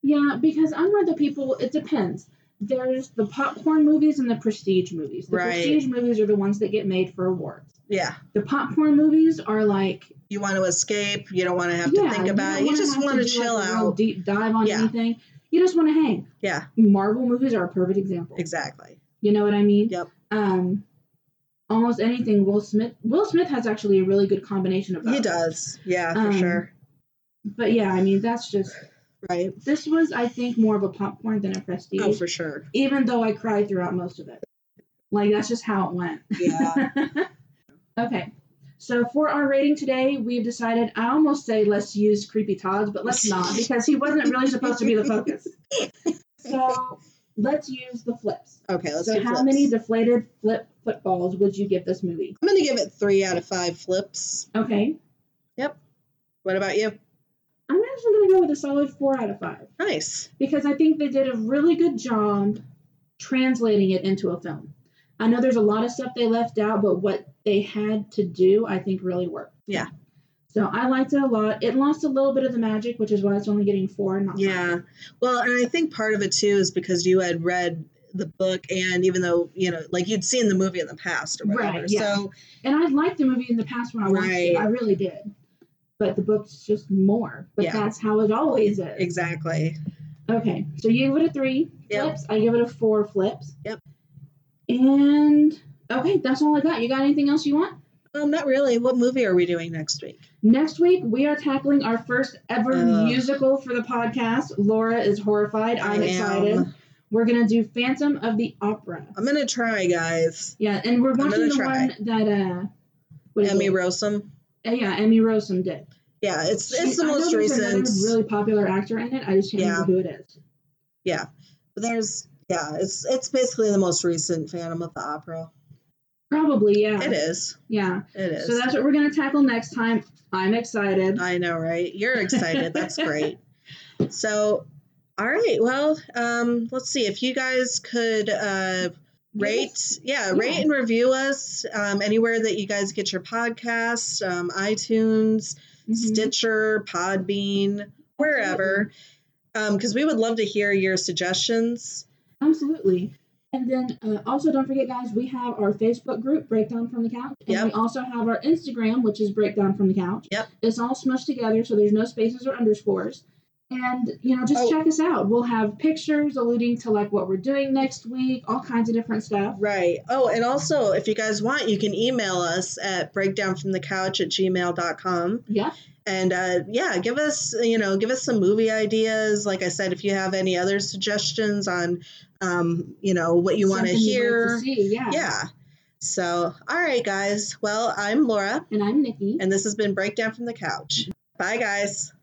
Yeah, because I'm one of the people, it depends. There's the popcorn movies and the prestige movies. The Right. prestige movies are the ones that get made for awards. Yeah, The popcorn movies are like, you want to escape, you don't want to have yeah, to think about it. You just want to do, chill like, out. deep dive on Yeah. anything. You just want to hang. Yeah, Marvel movies are a perfect example. exactly. You know what I mean? Yep. Um, almost anything Will Smith. Will Smith has actually a really good combination of those. He does. Yeah, for Um, sure. But yeah, I mean that's just Right. this was I think more of a popcorn than a prestige. Oh, for sure. even though I cried throughout most of it. Like that's just how it went. Yeah. okay. So for our rating today, we've decided I almost say let's use Creepy Todd's, but let's not because he wasn't really supposed to be the focus. So let's use the flips. Okay, let's so how flips. many deflated flip footballs would you give this movie? I'm going to give it three out of five flips. Okay. Yep. What about you? I'm actually gonna go with a solid four out of five. Nice. because I think they did a really good job translating it into a film. I know there's a lot of stuff they left out, but what they had to do, I think, really worked. Yeah. So I liked it a lot. It lost a little bit of the magic, which is why it's only getting four, not Yeah. five. Well, and I think part of it too is because you had read the book, and even though you know, like you'd seen the movie in the past or whatever, Right, yeah. so And I liked the movie in the past when I watched it. I really did. But the book's just more. But Yeah. that's how it always is. exactly. Okay, so you give it a three Yep. flips. I give it a four flips. Yep. And okay, that's all I got. You got anything else you want? Um, not really. What movie are we doing next week? Next week we are tackling our first ever Ugh. musical for the podcast. Laura is horrified. I'm excited. We're gonna do Phantom of the Opera. I'm gonna try, guys. Yeah, and we're watching the try. one that uh, what is Emmy? Rossum. Uh, yeah, Emmy Rossum did. Yeah, it's She- it's the I most recent. really popular actor in it. I just can't Yeah. remember who it is. Yeah, but there's yeah, it's it's basically the most recent Phantom of the Opera. Probably, yeah. It is. Yeah. It is. So that's what we're gonna tackle next time. I'm excited. I know, right? You're excited. That's great. So, all right. Well, um, let's see if you guys could uh, rate, yeah, rate Yeah. and review us um, anywhere that you guys get your podcasts, um, iTunes, Mhm. Stitcher, Podbean, wherever, because we would love to hear your suggestions. Absolutely. And then uh, also don't forget, guys, we have our Facebook group, Breakdown from the Couch, and Yep. we also have our Instagram, which is Breakdown from the Couch. Yep. It's all smushed together, so there's no spaces or underscores. And you know, just Oh. check us out. We'll have pictures alluding to like what we're doing next week, all kinds of different stuff. Right. Oh, and also, if you guys want, you can email us at breakdownfromthecouch at gmail.com. Yeah. And uh, yeah, give us you know give us some movie ideas. Like I said, if you have any other suggestions on um, you know what you want to Something you'd like hear, yeah. yeah. So all right, guys. Well, I'm Laura, And I'm Nikki. and this has been Breakdown from the Couch. Bye, guys.